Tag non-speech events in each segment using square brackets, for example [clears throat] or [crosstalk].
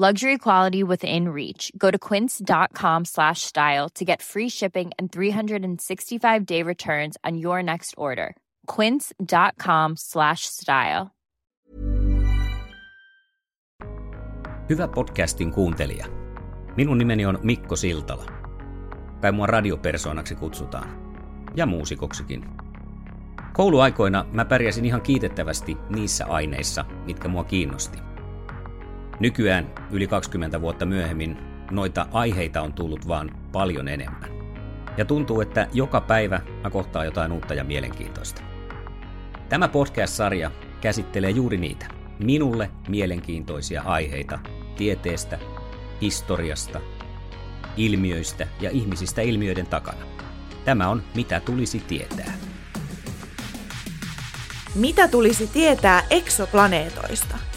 Luxury quality within reach. Go to quince.com slash style to get free shipping and 365 day returns on your next order. Quince.com slash style. Hyvä podcastin kuuntelija. Minun nimeni on Mikko Siltala. Kai mua radiopersoonaksi kutsutaan. Ja muusikoksikin. Kouluaikoina mä pärjäsin ihan kiitettävästi niissä aineissa, mitkä mua kiinnosti. Nykyään, yli 20 vuotta myöhemmin, noita aiheita on tullut vaan paljon enemmän. Ja tuntuu, että joka päivä mä kohtaan jotain uutta ja mielenkiintoista. Tämä podcast-sarja käsittelee juuri niitä, minulle mielenkiintoisia aiheita tieteestä, historiasta, ilmiöistä ja ihmisistä ilmiöiden takana. Tämä on Mitä tulisi tietää. Mitä tulisi tietää eksoplaneetoista?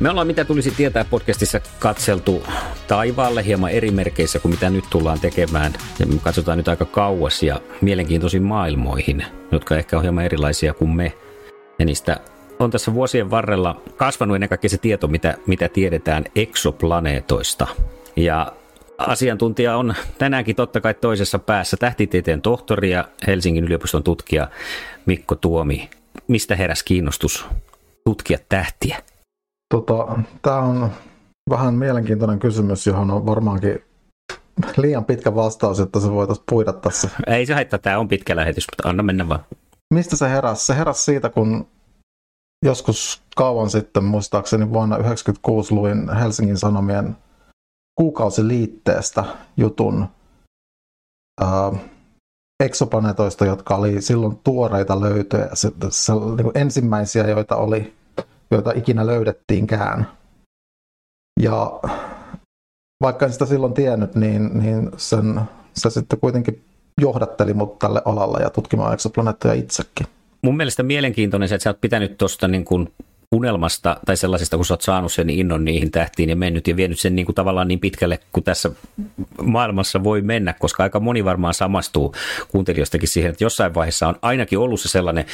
Me ollaan Mitä tulisi tietää podcastissa katseltu taivaalle hieman eri merkeissä kuin mitä nyt tullaan tekemään. Ja me katsotaan nyt aika kauas ja mielenkiintoisiin maailmoihin, jotka ehkä on hieman erilaisia kuin me. Ja niistä on tässä vuosien varrella kasvanut ennen kaikkea se tieto, mitä, mitä tiedetään eksoplaneetoista. Ja asiantuntija on tänäänkin totta kai toisessa päässä tähtitieteen tohtori ja Helsingin yliopiston tutkija Mikko Tuomi. Mistä heräsi kiinnostus tutkia tähtiä? Tota, Tämä on vähän mielenkiintoinen kysymys, johon on varmaankin liian pitkä vastaus, että se voitaisiin puida tässä. Ei se haittaa, tämä on pitkä lähetys, mutta anna mennä vaan. Mistä se heräsi? Se heräsi siitä, kun joskus kauan sitten, muistaakseni vuonna 1996, luin Helsingin Sanomien kuukausiliitteestä jutun ää, eksoplaneetoista, jotka oli silloin tuoreita löytöjä, se, se, niin ensimmäisiä, joita oli, joita ikinä löydettiinkään. Ja vaikka en sitä silloin tiennyt, niin, niin sen, se sitten kuitenkin johdatteli mut tälle alalle ja tutkimaan eksoplaneettoja itsekin mun mielestä mielenkiintoinen se, että sä oot pitänyt tuosta niin kuin unelmasta tai sellaisesta, kun sä oot saanut sen innon niihin tähtiin ja mennyt ja vienyt sen niin kuin tavallaan niin pitkälle kuin tässä maailmassa voi mennä, koska aika moni varmaan samastuu kuuntelijoistakin siihen, että jossain vaiheessa on ainakin ollut se sellainen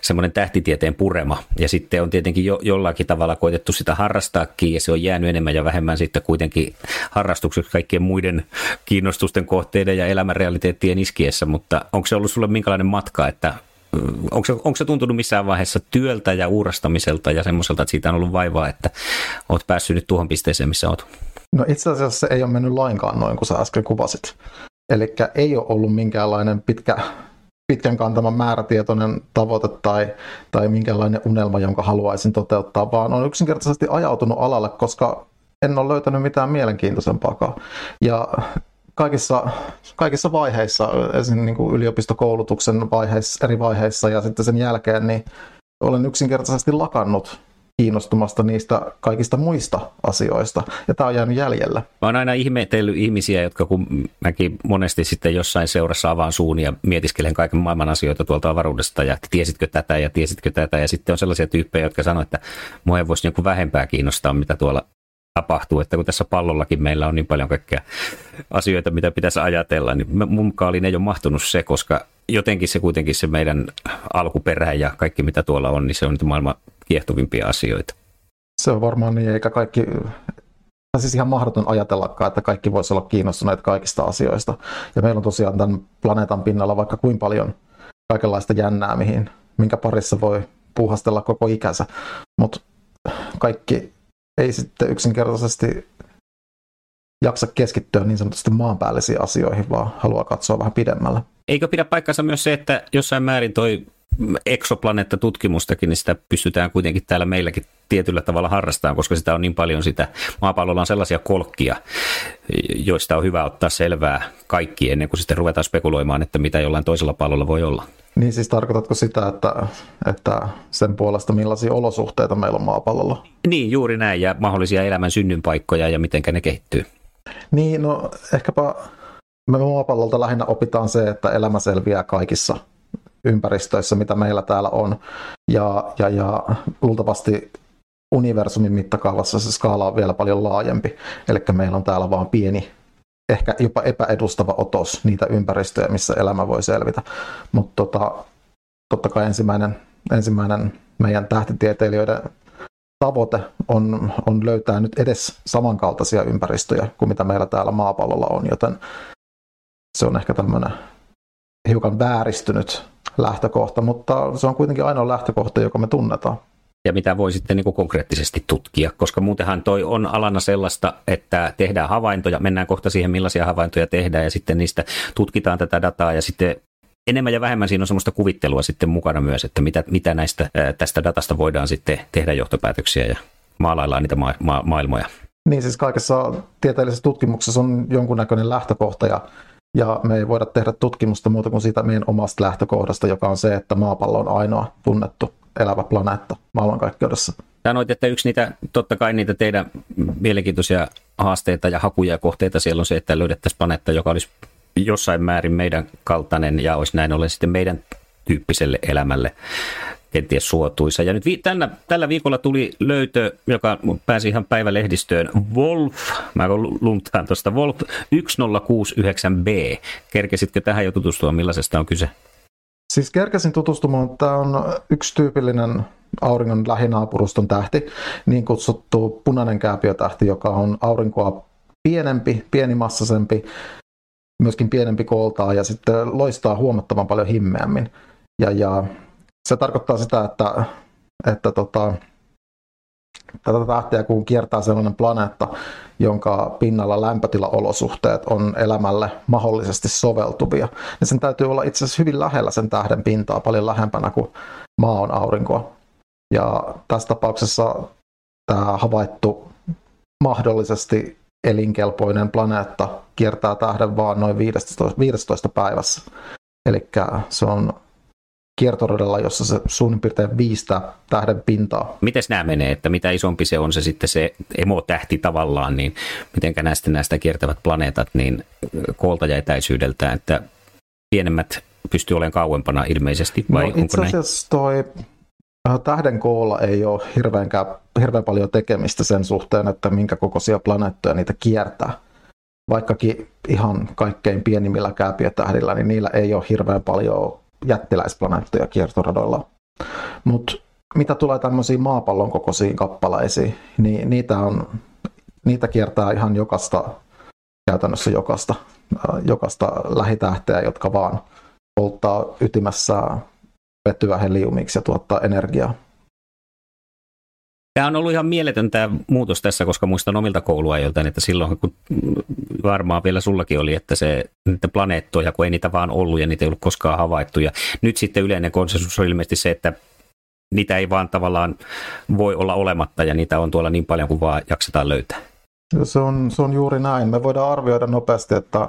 semmoinen tähtitieteen purema. Ja sitten on tietenkin jo, jollakin tavalla koitettu sitä harrastaakin ja se on jäänyt enemmän ja vähemmän sitten kuitenkin harrastukseksi kaikkien muiden kiinnostusten kohteiden ja elämän realiteettien iskiessä, mutta onko se ollut sulle minkälainen matka, että onko se, onko se tuntunut missään vaiheessa työltä ja uurastamiselta ja semmoiselta, että siitä on ollut vaivaa, että olet päässyt nyt tuohon pisteeseen, missä olet? No itse asiassa se ei ole mennyt lainkaan noin kuin sä äsken kuvasit. Eli ei ole ollut minkäänlainen pitkä, pitkän kantaman määrätietoinen tavoite tai, tai minkälainen unelma, jonka haluaisin toteuttaa, vaan on yksinkertaisesti ajautunut alalle, koska en ole löytänyt mitään mielenkiintoisempaa. Ja kaikissa, kaikissa vaiheissa, esimerkiksi niin kuin yliopistokoulutuksen vaiheissa, eri vaiheissa ja sitten sen jälkeen, niin olen yksinkertaisesti lakannut kiinnostumasta niistä kaikista muista asioista. Ja tämä on jäänyt jäljellä. Mä oon aina ihmetellyt ihmisiä, jotka kun mäkin monesti sitten jossain seurassa avaan suun ja mietiskelen kaiken maailman asioita tuolta avaruudesta ja tiesitkö tätä ja tiesitkö tätä. Ja sitten on sellaisia tyyppejä, jotka sanoo, että mua ei voisi joku vähempää kiinnostaa, mitä tuolla tapahtuu, että kun tässä pallollakin meillä on niin paljon kaikkea asioita, mitä pitäisi ajatella, niin mun kaaliin ei ole mahtunut se, koska jotenkin se kuitenkin se meidän alkuperä ja kaikki mitä tuolla on, niin se on nyt maailman kiehtovimpia asioita. Se on varmaan niin, eikä kaikki, siis ihan mahdoton ajatellakaan, että kaikki voisi olla kiinnostuneet kaikista asioista. Ja meillä on tosiaan tämän planeetan pinnalla vaikka kuin paljon kaikenlaista jännää, mihin, minkä parissa voi puuhastella koko ikänsä. Mutta kaikki ei sitten yksinkertaisesti jaksa keskittyä niin sanotusti maanpäällisiin asioihin, vaan haluaa katsoa vähän pidemmälle. Eikö pidä paikkansa myös se, että jossain määrin toi eksoplaneetta-tutkimustakin, niin sitä pystytään kuitenkin täällä meilläkin tietyllä tavalla harrastamaan, koska sitä on niin paljon sitä. Maapallolla on sellaisia kolkkia, joista on hyvä ottaa selvää kaikki ennen kuin sitten ruvetaan spekuloimaan, että mitä jollain toisella pallolla voi olla. Niin siis tarkoitatko sitä, että, että sen puolesta millaisia olosuhteita meillä on maapallolla? Niin, juuri näin, ja mahdollisia elämän synnynpaikkoja ja miten ne kehittyy. Niin, no ehkäpä me maapallolta lähinnä opitaan se, että elämä selviää kaikissa ympäristöissä, mitä meillä täällä on. Ja, ja, ja luultavasti universumin mittakaavassa se skaala on vielä paljon laajempi. Eli meillä on täällä vain pieni, ehkä jopa epäedustava otos niitä ympäristöjä, missä elämä voi selvitä. Mutta tota, totta kai ensimmäinen, ensimmäinen meidän tähtitieteilijöiden tavoite on, on löytää nyt edes samankaltaisia ympäristöjä kuin mitä meillä täällä maapallolla on, joten se on ehkä tämmöinen hiukan vääristynyt lähtökohta, mutta se on kuitenkin ainoa lähtökohta, joka me tunnetaan. Ja mitä voi sitten niin kuin konkreettisesti tutkia, koska muutenhan toi on alana sellaista, että tehdään havaintoja, mennään kohta siihen millaisia havaintoja tehdään ja sitten niistä tutkitaan tätä dataa ja sitten enemmän ja vähemmän siinä on semmoista kuvittelua sitten mukana myös, että mitä, mitä näistä, tästä datasta voidaan sitten tehdä johtopäätöksiä ja maalaillaan niitä ma- ma- maailmoja. Niin siis kaikessa tieteellisessä tutkimuksessa on jonkunnäköinen lähtökohta ja ja me ei voida tehdä tutkimusta muuta kuin siitä meidän omasta lähtökohdasta, joka on se, että maapallo on ainoa tunnettu elävä planeetta maailmankaikkeudessa. Sanoit, että yksi niitä, totta kai niitä teidän mielenkiintoisia haasteita ja hakuja ja kohteita siellä on se, että löydettäisiin planeetta, joka olisi jossain määrin meidän kaltainen ja olisi näin ollen sitten meidän tyyppiselle elämälle kenties suotuisa. Ja nyt vi- tällä, tällä viikolla tuli löytö, joka pääsi ihan päivälehdistöön, Wolf, mä luntaan tuosta, Wolf 1069b. Kerkesitkö tähän jo tutustua, millaisesta on kyse? Siis kerkesin tutustumaan, tämä on yksi tyypillinen auringon lähinaapuruston tähti, niin kutsuttu punainen kääpiötähti, joka on aurinkoa pienempi, pienimassasempi, myöskin pienempi kooltaa ja sitten loistaa huomattavan paljon himmeämmin. Ja, ja se tarkoittaa sitä, että, että tota, tätä tähtiä kun kiertää sellainen planeetta, jonka pinnalla lämpötilaolosuhteet on elämälle mahdollisesti soveltuvia, niin sen täytyy olla itse asiassa hyvin lähellä sen tähden pintaa, paljon lähempänä kuin maa on aurinkoa. Ja tässä tapauksessa tämä havaittu mahdollisesti elinkelpoinen planeetta kiertää tähden vaan noin 15, 15 päivässä. Eli se on kiertoradalla, jossa se suunnin piirtein viistää tähden pintaa. Miten nämä menee, että mitä isompi se on se sitten se emotähti tavallaan, niin miten näistä näistä kiertävät planeetat niin koolta ja etäisyydeltä, että pienemmät pystyy olemaan kauempana ilmeisesti, vai no, itse asiassa toi äh, tähden koolla ei ole hirveän, hirveän paljon tekemistä sen suhteen, että minkä kokoisia planeettoja niitä kiertää. Vaikkakin ihan kaikkein pienimmillä kääpiötähdillä, niin niillä ei ole hirveän paljon jättiläisplaneettoja kiertoradoilla. Mutta mitä tulee tämmöisiin maapallon kokoisiin kappaleisiin, niin niitä, on, niitä kiertää ihan jokasta, käytännössä jokasta, äh, jokasta lähitähteä, jotka vaan polttaa ytimessä vetyä heliumiksi ja tuottaa energiaa. Tämä on ollut ihan mieletön tämä muutos tässä, koska muistan omilta kouluajoilta, että silloin kun varmaan vielä sullakin oli, että se niitä planeettoja, kun ei niitä vaan ollut ja niitä ei ollut koskaan havaittu. Ja nyt sitten yleinen konsensus on ilmeisesti se, että niitä ei vaan tavallaan voi olla olematta ja niitä on tuolla niin paljon kuin vaan jaksetaan löytää. Se on, se on juuri näin. Me voidaan arvioida nopeasti, että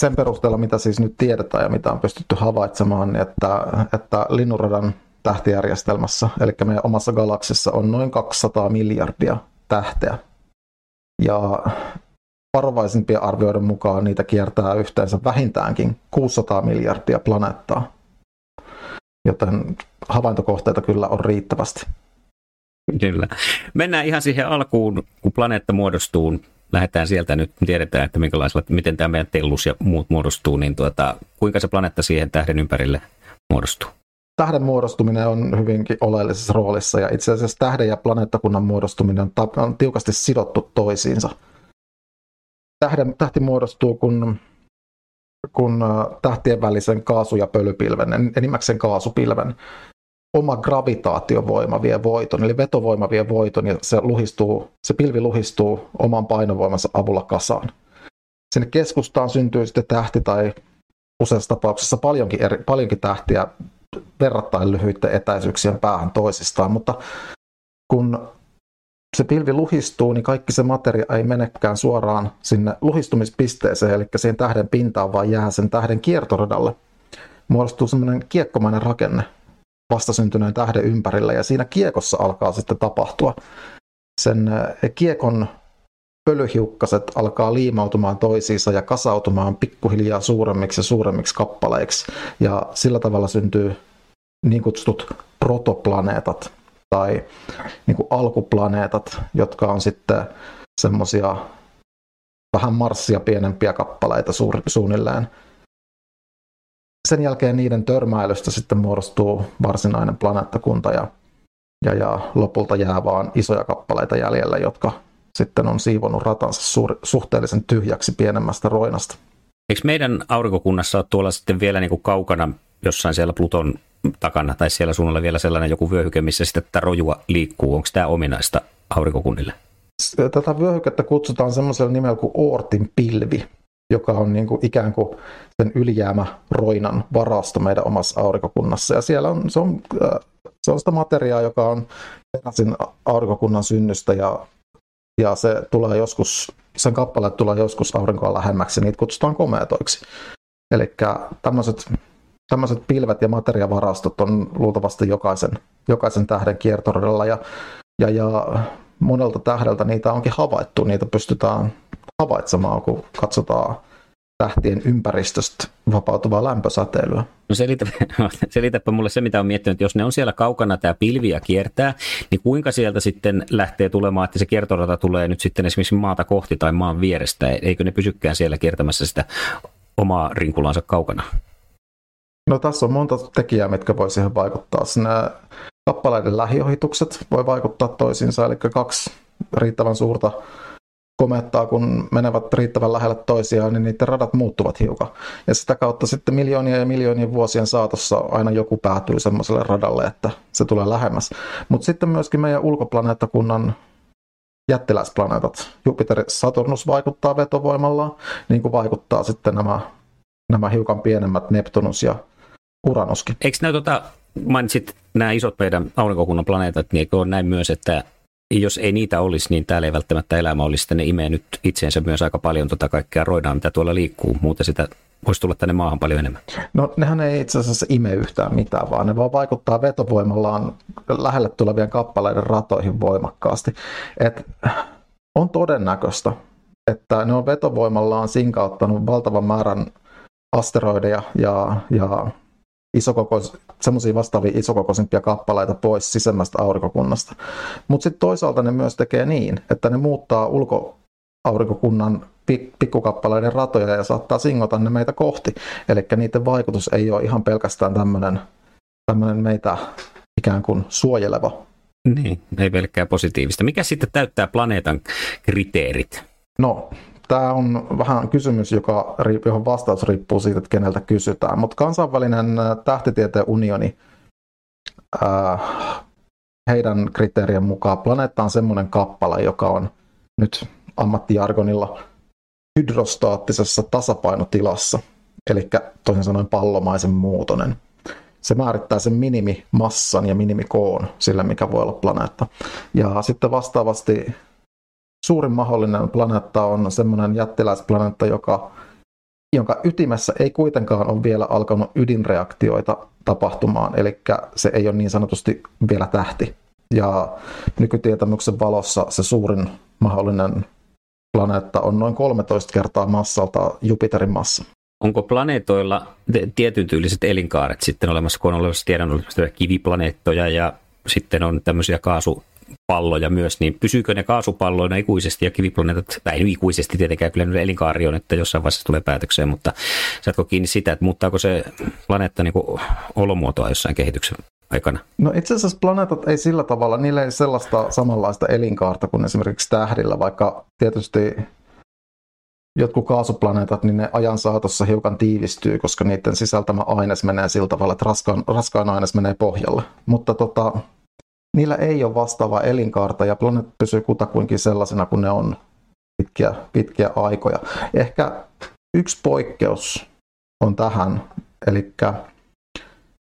sen perusteella, mitä siis nyt tiedetään ja mitä on pystytty havaitsemaan, että, että linnunradan tähtijärjestelmässä, eli meidän omassa galaksissa on noin 200 miljardia tähteä. Ja varovaisimpien arvioiden mukaan niitä kiertää yhteensä vähintäänkin 600 miljardia planeettaa. Joten havaintokohteita kyllä on riittävästi. Kyllä. Mennään ihan siihen alkuun, kun planeetta muodostuu. Lähdetään sieltä nyt, tiedetään, että minkälaisella, miten tämä meidän tellus ja muut muodostuu, niin tuota, kuinka se planeetta siihen tähden ympärille muodostuu? Tähden muodostuminen on hyvinkin oleellisessa roolissa ja itse asiassa tähden ja planeettakunnan muodostuminen on, ta- on tiukasti sidottu toisiinsa. Tähden, tähti muodostuu, kun, kun tähtien välisen kaasu- ja pölypilven, enimmäkseen kaasupilven, oma gravitaatiovoima vie voiton, eli vetovoima vie voiton ja se, luhistuu, se pilvi luhistuu oman painovoimansa avulla kasaan. Sinne keskustaan syntyy sitten tähti tai useassa tapauksessa paljonkin, eri, paljonkin tähtiä verrattain lyhyiden etäisyyksien päähän toisistaan, mutta kun se pilvi luhistuu, niin kaikki se materia ei menekään suoraan sinne luhistumispisteeseen, eli siihen tähden pintaan, vaan jää sen tähden kiertoradalle. Muodostuu semmoinen kiekkomainen rakenne vastasyntyneen tähden ympärillä, ja siinä kiekossa alkaa sitten tapahtua. Sen eh, kiekon pölyhiukkaset alkaa liimautumaan toisiinsa ja kasautumaan pikkuhiljaa suuremmiksi ja suuremmiksi kappaleiksi. Ja sillä tavalla syntyy niin kutsutut protoplaneetat tai niin kuin alkuplaneetat, jotka on sitten semmoisia vähän Marsia pienempiä kappaleita suur, suunnilleen. Sen jälkeen niiden törmäilystä sitten muodostuu varsinainen planeettakunta ja, ja, ja lopulta jää vaan isoja kappaleita jäljellä, jotka sitten on siivonut ratansa suur, suhteellisen tyhjäksi pienemmästä roinasta. Eikö meidän aurinkokunnassa ole tuolla sitten vielä niin kuin kaukana jossain siellä Pluton takana tai siellä suunnalla vielä sellainen joku vyöhyke, missä sitten tätä rojua liikkuu? Onko tämä ominaista aurinkokunnille? Tätä vyöhykettä kutsutaan semmoisella nimellä kuin Oortin pilvi, joka on niin kuin ikään kuin sen ylijäämä roinan varasto meidän omassa aurinkokunnassa. Ja siellä on, se on, se on sitä materiaa, joka on peräisin aurinkokunnan synnystä ja ja se tulee joskus, sen kappaleet tulee joskus aurinkoa lähemmäksi, niitä kutsutaan komeetoiksi. Eli tämmöiset, tämmöiset pilvet ja materiavarastot on luultavasti jokaisen, jokaisen tähden kiertoradalla ja, ja, ja monelta tähdeltä niitä onkin havaittu, niitä pystytään havaitsemaan, kun katsotaan tähtien ympäristöstä vapautuvaa lämpösäteilyä. No selitä, [laughs] selitäpä mulle se, mitä on miettinyt, että jos ne on siellä kaukana tämä pilvi ja kiertää, niin kuinka sieltä sitten lähtee tulemaan, että se kiertorata tulee nyt sitten esimerkiksi maata kohti tai maan vierestä, eikö ne pysykään siellä kiertämässä sitä omaa rinkulansa kaukana? No tässä on monta tekijää, mitkä voi siihen vaikuttaa. Nämä kappaleiden lähiohitukset voi vaikuttaa toisiinsa, eli kaksi riittävän suurta komettaa, kun menevät riittävän lähelle toisiaan, niin niiden radat muuttuvat hiukan. Ja sitä kautta sitten miljoonia ja miljoonien vuosien saatossa aina joku päätyy semmoiselle radalle, että se tulee lähemmäs. Mutta sitten myöskin meidän ulkoplaneettakunnan jättiläisplaneetat, Jupiter Saturnus vaikuttaa vetovoimalla, niin kuin vaikuttaa sitten nämä, nämä hiukan pienemmät Neptunus ja Uranuskin. Eikö nämä, tota, mainitsit nämä isot meidän aurinkokunnan planeetat, niin eikö ole näin myös, että jos ei niitä olisi, niin täällä ei välttämättä elämä olisi. Sitten ne imee nyt itseensä myös aika paljon tota kaikkea roidaa, mitä tuolla liikkuu. Muuten sitä voisi tulla tänne maahan paljon enemmän. No nehän ei itse asiassa ime yhtään mitään, vaan ne vaan vaikuttaa vetovoimallaan lähelle tulevien kappaleiden ratoihin voimakkaasti. Et on todennäköistä, että ne on vetovoimallaan sinkauttanut valtavan määrän asteroideja ja, ja isokokois, semmoisia vastaavia isokokoisimpia kappaleita pois sisemmästä aurinkokunnasta. Mutta sitten toisaalta ne myös tekee niin, että ne muuttaa ulkoaurinkokunnan pikkukappaleiden ratoja ja saattaa singota ne meitä kohti. Eli niiden vaikutus ei ole ihan pelkästään tämmöinen meitä ikään kuin suojeleva. Niin, ei pelkkää positiivista. Mikä sitten täyttää planeetan kriteerit? No, Tämä on vähän kysymys, joka, johon vastaus riippuu siitä, että keneltä kysytään. Mutta kansainvälinen äh, tähtitieteen unioni, äh, heidän kriteerien mukaan planeetta on semmoinen kappale, joka on nyt ammattijargonilla hydrostaattisessa tasapainotilassa, eli toisin sanoen pallomaisen muutonen. Se määrittää sen minimimassan ja minimikoon sille, mikä voi olla planeetta. Ja sitten vastaavasti suurin mahdollinen planeetta on semmoinen jättiläisplaneetta, joka, jonka ytimessä ei kuitenkaan ole vielä alkanut ydinreaktioita tapahtumaan, eli se ei ole niin sanotusti vielä tähti. Ja nykytietämyksen valossa se suurin mahdollinen planeetta on noin 13 kertaa massalta Jupiterin massa. Onko planeetoilla tietyn tyyliset elinkaaret sitten olemassa, kun on olemassa tiedon kiviplaneettoja ja sitten on tämmöisiä kaasu, kaasupalloja myös, niin pysyykö ne kaasupalloina ikuisesti ja kiviplaneetat, tai ikuisesti tietenkään, kyllä ne elinkaari on, että jossain vaiheessa tulee päätökseen, mutta saatko kiinni sitä, että muuttaako se planeetta niin olomuotoa jossain kehityksen aikana? No itse asiassa planeetat ei sillä tavalla, niillä ei sellaista samanlaista elinkaarta kuin esimerkiksi tähdillä, vaikka tietysti jotkut kaasuplaneetat, niin ne ajan saatossa hiukan tiivistyy, koska niiden sisältämä aines menee sillä tavalla, että raskaan, raskaan aines menee pohjalle. Mutta tota, niillä ei ole vastaavaa elinkaarta ja planeetat pysyy kutakuinkin sellaisena kuin ne on pitkiä, pitkiä aikoja. Ehkä yksi poikkeus on tähän, eli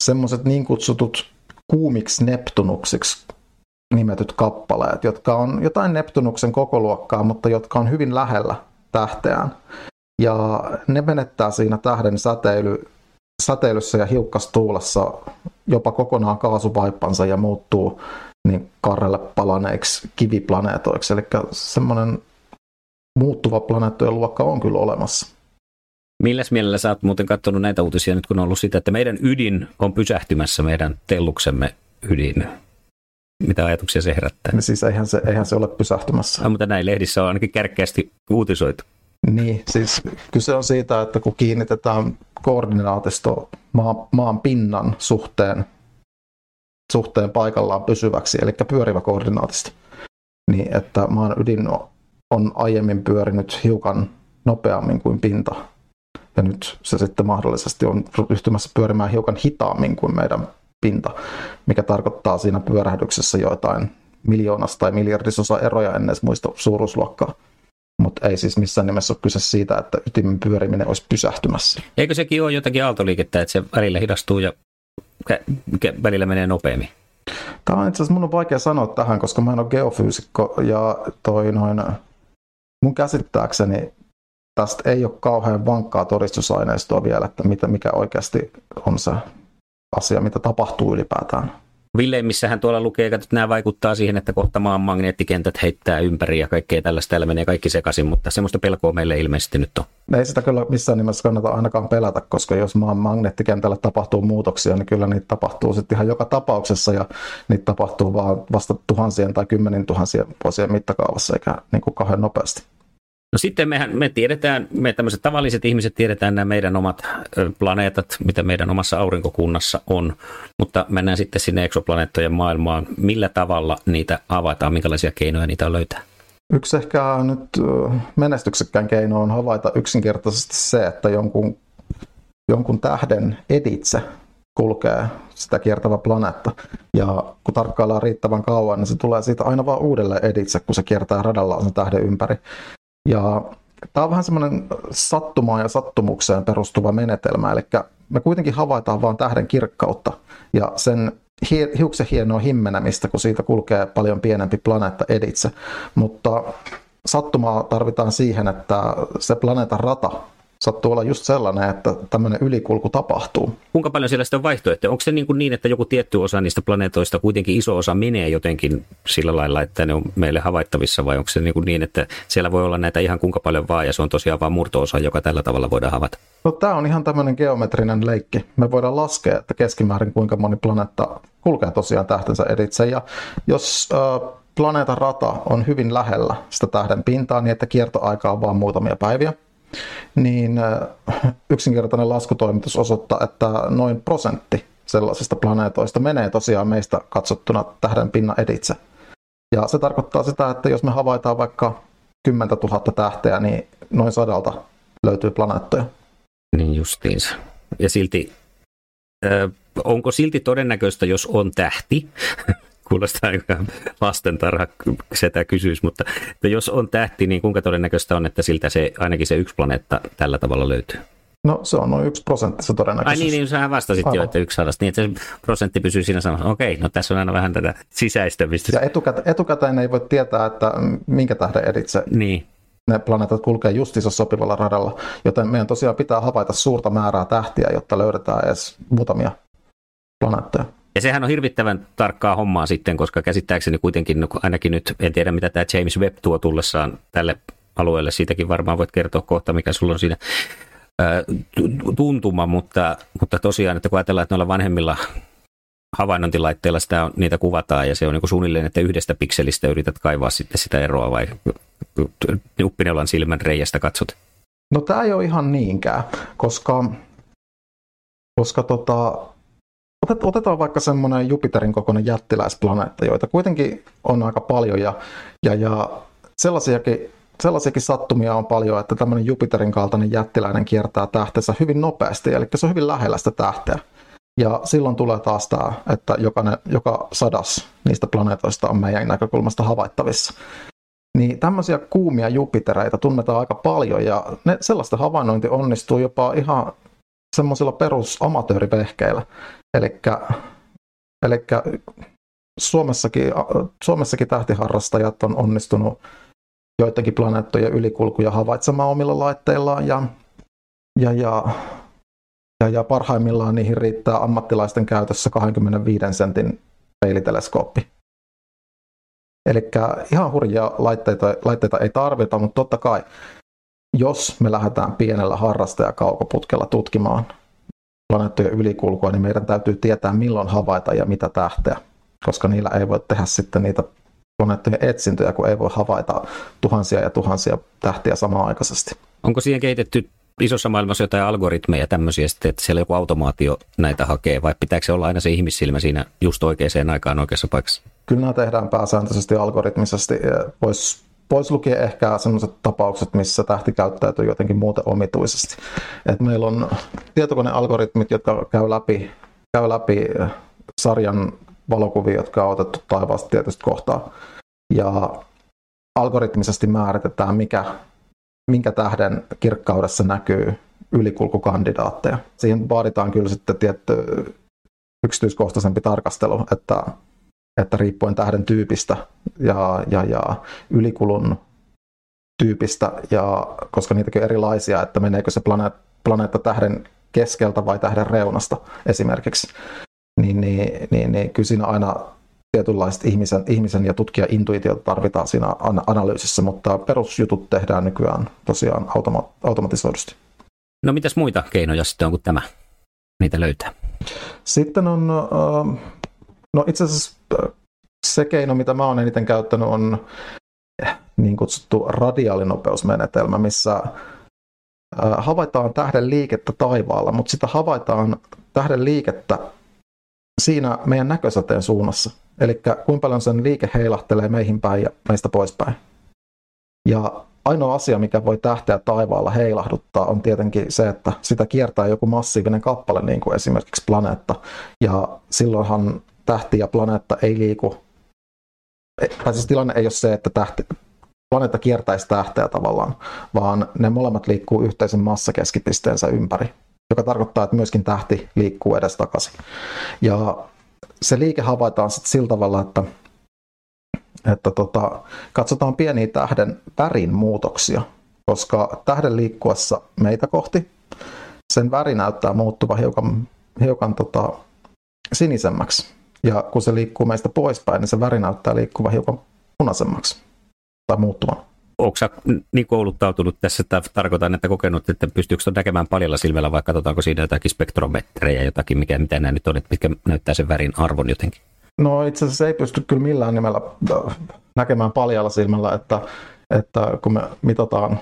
semmoiset niin kutsutut kuumiksi Neptunuksiksi nimetyt kappaleet, jotka on jotain Neptunuksen kokoluokkaa, mutta jotka on hyvin lähellä tähteään. Ja ne menettää siinä tähden säteily, säteilyssä ja hiukkastuulessa jopa kokonaan kaasuvaippansa ja muuttuu niin karrelle palaneiksi kiviplaneetoiksi. Eli semmoinen muuttuva planeettojen luokka on kyllä olemassa. Milläs mielellä sä oot muuten katsonut näitä uutisia nyt, kun on ollut sitä, että meidän ydin on pysähtymässä, meidän telluksemme ydin? Mitä ajatuksia se herättää? Niin siis eihän se, eihän se ole pysähtymässä. No, mutta näin lehdissä on ainakin kärkkäästi uutisoitu. Niin, siis kyse on siitä, että kun kiinnitetään koordinaatisto maan, maan pinnan suhteen, suhteen paikallaan pysyväksi, eli pyörivä koordinaatisto, niin että maan ydin on aiemmin pyörinyt hiukan nopeammin kuin pinta. Ja nyt se sitten mahdollisesti on ryhtymässä pyörimään hiukan hitaammin kuin meidän pinta, mikä tarkoittaa siinä pyörähdyksessä joitain miljoonasta tai miljardisosa eroja, en edes muista suuruusluokkaa. Mutta ei siis missään nimessä ole kyse siitä, että ytimen pyöriminen olisi pysähtymässä. Eikö sekin ole jotakin aaltoliikettä, että se välillä hidastuu ja välillä menee nopeammin? Tämä on itse asiassa, mun on vaikea sanoa tähän, koska mä en ole geofyysikko ja toi noin, mun käsittääkseni tästä ei ole kauhean vankkaa todistusaineistoa vielä, että mitä, mikä oikeasti on se asia, mitä tapahtuu ylipäätään. Villeimmissähän tuolla lukee, että nämä vaikuttaa siihen, että kohta maan magneettikentät heittää ympäri ja kaikkea tällaista, täällä menee kaikki sekaisin, mutta semmoista pelkoa meille ilmeisesti nyt on. Ei sitä kyllä missään nimessä kannata ainakaan pelätä, koska jos maan magneettikentällä tapahtuu muutoksia, niin kyllä niitä tapahtuu sitten ihan joka tapauksessa ja niitä tapahtuu vaan vasta tuhansien tai kymmenin tuhansien vuosien mittakaavassa eikä niin kuin kauhean nopeasti. No sitten mehän, me tiedetään, me tämmöiset tavalliset ihmiset tiedetään nämä meidän omat planeetat, mitä meidän omassa aurinkokunnassa on, mutta mennään sitten sinne eksoplaneettojen maailmaan. Millä tavalla niitä avataan, minkälaisia keinoja niitä löytää? Yksi ehkä nyt menestyksekkään keino on havaita yksinkertaisesti se, että jonkun, jonkun tähden editse kulkee sitä kiertävä planeetta. Ja kun tarkkaillaan riittävän kauan, niin se tulee siitä aina vaan uudelleen editse, kun se kiertää radallaan sen tähden ympäri. Ja tämä on vähän semmoinen sattumaan ja sattumukseen perustuva menetelmä, eli me kuitenkin havaitaan vain tähden kirkkautta ja sen hiuksen hienoa himmenemistä, kun siitä kulkee paljon pienempi planeetta editse. Mutta sattumaa tarvitaan siihen, että se planeetan rata sattuu olla just sellainen, että tämmöinen ylikulku tapahtuu. Kuinka paljon siellä sitten on vaihtoehtoja? Onko se niin, kuin niin, että joku tietty osa niistä planeetoista, kuitenkin iso osa menee jotenkin sillä lailla, että ne on meille havaittavissa, vai onko se niin, kuin niin että siellä voi olla näitä ihan kuinka paljon vaan, ja se on tosiaan vain murto-osa, joka tällä tavalla voidaan havaita? No tämä on ihan tämmöinen geometrinen leikki. Me voidaan laskea, että keskimäärin kuinka moni planeetta kulkee tosiaan tähtensä editse, ja jos äh, planeetan rata on hyvin lähellä sitä tähden pintaa, niin että kiertoaika on vain muutamia päiviä, niin äh, yksinkertainen laskutoimitus osoittaa, että noin prosentti sellaisista planeetoista menee tosiaan meistä katsottuna tähden pinnan editse. Ja se tarkoittaa sitä, että jos me havaitaan vaikka 10 000 tähteä, niin noin sadalta löytyy planeettoja. Niin justiinsa. Ja silti, äh, onko silti todennäköistä, jos on tähti, [laughs] kuulostaa aika lastentarha, kysyisi, mutta että jos on tähti, niin kuinka todennäköistä on, että siltä se, ainakin se yksi planeetta tällä tavalla löytyy? No se on noin yksi prosentti se todennäköisyys. Ai niin, niin sähän vastasit Aivan. jo, että yksi sadasta, niin että se prosentti pysyy siinä samassa. Okei, no tässä on aina vähän tätä sisäistämistä. Ja etukäteen, etukäteen ei voi tietää, että minkä tähden editse niin. ne planeetat kulkee justiinsa sopivalla radalla, joten meidän tosiaan pitää havaita suurta määrää tähtiä, jotta löydetään edes muutamia planeettoja. Ja sehän on hirvittävän tarkkaa hommaa sitten, koska käsittääkseni kuitenkin, no ainakin nyt, en tiedä mitä tämä James Webb tuo tullessaan tälle alueelle, siitäkin varmaan voit kertoa kohta, mikä sulla on siinä tuntuma, mutta, mutta tosiaan, että kun ajatellaan, että noilla vanhemmilla havainnointilaitteella sitä on, niitä kuvataan ja se on niin suunnilleen, että yhdestä pikselistä yrität kaivaa sitten sitä eroa vai uppineulan silmän reiästä katsot? No tämä ei ole ihan niinkään, koska, koska tota, otetaan vaikka semmoinen Jupiterin kokoinen jättiläisplaneetta, joita kuitenkin on aika paljon ja, ja, ja sellaisiakin, sellaisiakin sattumia on paljon, että tämmöinen Jupiterin kaltainen jättiläinen kiertää tähtensä hyvin nopeasti, eli se on hyvin lähellä sitä tähteä. Ja silloin tulee taas tämä, että jokainen, joka sadas niistä planeetoista on meidän näkökulmasta havaittavissa. Niin tämmöisiä kuumia Jupitereita tunnetaan aika paljon ja ne, sellaista havainnointi onnistuu jopa ihan semmoisilla perusamatöörivehkeillä. Eli Suomessakin, Suomessakin tähtiharrastajat on onnistunut joidenkin planeettojen ylikulkuja havaitsemaan omilla laitteillaan ja, ja, ja, ja, ja parhaimmillaan niihin riittää ammattilaisten käytössä 25 sentin peiliteleskooppi. Eli ihan hurjia laitteita, laitteita ei tarvita, mutta totta kai, jos me lähdetään pienellä harrastajakaukoputkella tutkimaan planeettojen ylikulkua, niin meidän täytyy tietää milloin havaita ja mitä tähteä, koska niillä ei voi tehdä sitten niitä planeettojen etsintöjä, kun ei voi havaita tuhansia ja tuhansia tähtiä samaan aikaisesti. Onko siihen kehitetty isossa maailmassa jotain algoritmeja tämmöisiä, että siellä joku automaatio näitä hakee, vai pitääkö se olla aina se ihmissilmä siinä just oikeaan aikaan oikeassa paikassa? Kyllä nämä tehdään pääsääntöisesti algoritmisesti. Voisi pois lukien ehkä sellaiset tapaukset, missä tähti käyttäytyy jotenkin muuten omituisesti. Et meillä on tietokonealgoritmit, jotka käy läpi, käy läpi sarjan valokuvia, jotka on otettu taivaasta tietysti kohtaa. Ja algoritmisesti määritetään, mikä, minkä tähden kirkkaudessa näkyy ylikulkukandidaatteja. Siihen vaaditaan kyllä sitten tietty yksityiskohtaisempi tarkastelu, että että riippuen tähden tyypistä ja, ja, ja ylikulun tyypistä, ja koska niitäkin on erilaisia, että meneekö se planeet, planeetta tähden keskeltä vai tähden reunasta esimerkiksi, niin, niin, niin, niin kyllä siinä aina tietynlaiset ihmisen, ihmisen ja tutkijan intuitiota tarvitaan siinä analyysissä, mutta perusjutut tehdään nykyään tosiaan automa- automatisoidusti. No mitäs muita keinoja sitten on kuin tämä? Niitä löytää. Sitten on No itse asiassa se keino, mitä mä oon eniten käyttänyt, on eh, niin kutsuttu radiaalinopeusmenetelmä, missä äh, havaitaan tähden liikettä taivaalla, mutta sitä havaitaan tähden liikettä siinä meidän näkösäteen suunnassa. Eli kuinka paljon sen liike heilahtelee meihin päin ja meistä poispäin. Ja ainoa asia, mikä voi tähteä taivaalla heilahduttaa, on tietenkin se, että sitä kiertää joku massiivinen kappale, niin kuin esimerkiksi planeetta. Ja silloinhan tähti ja planeetta ei liiku, tai siis tilanne ei ole se, että tähti, planeetta kiertäisi tähteä tavallaan, vaan ne molemmat liikkuu yhteisen massakeskipisteensä ympäri, joka tarkoittaa, että myöskin tähti liikkuu edestakaisin. Ja se liike havaitaan sitten sillä tavalla, että, että tota, katsotaan pieniä tähden värin muutoksia, koska tähden liikkuessa meitä kohti sen väri näyttää muuttuva hiukan, hiukan tota, sinisemmäksi. Ja kun se liikkuu meistä poispäin, niin se väri näyttää liikkuva hiukan punaisemmaksi tai muuttuvan. Onko sä niin kouluttautunut tässä, että tarkoitan, että kokenut, että pystyykö näkemään paljalla silmällä vai katsotaanko siinä jotakin spektrometreja, jotakin, mikä, mitä nämä nyt on, että mitkä näyttää sen värin arvon jotenkin? No itse asiassa ei pysty kyllä millään nimellä äh, näkemään paljalla silmällä, että, että kun me mitataan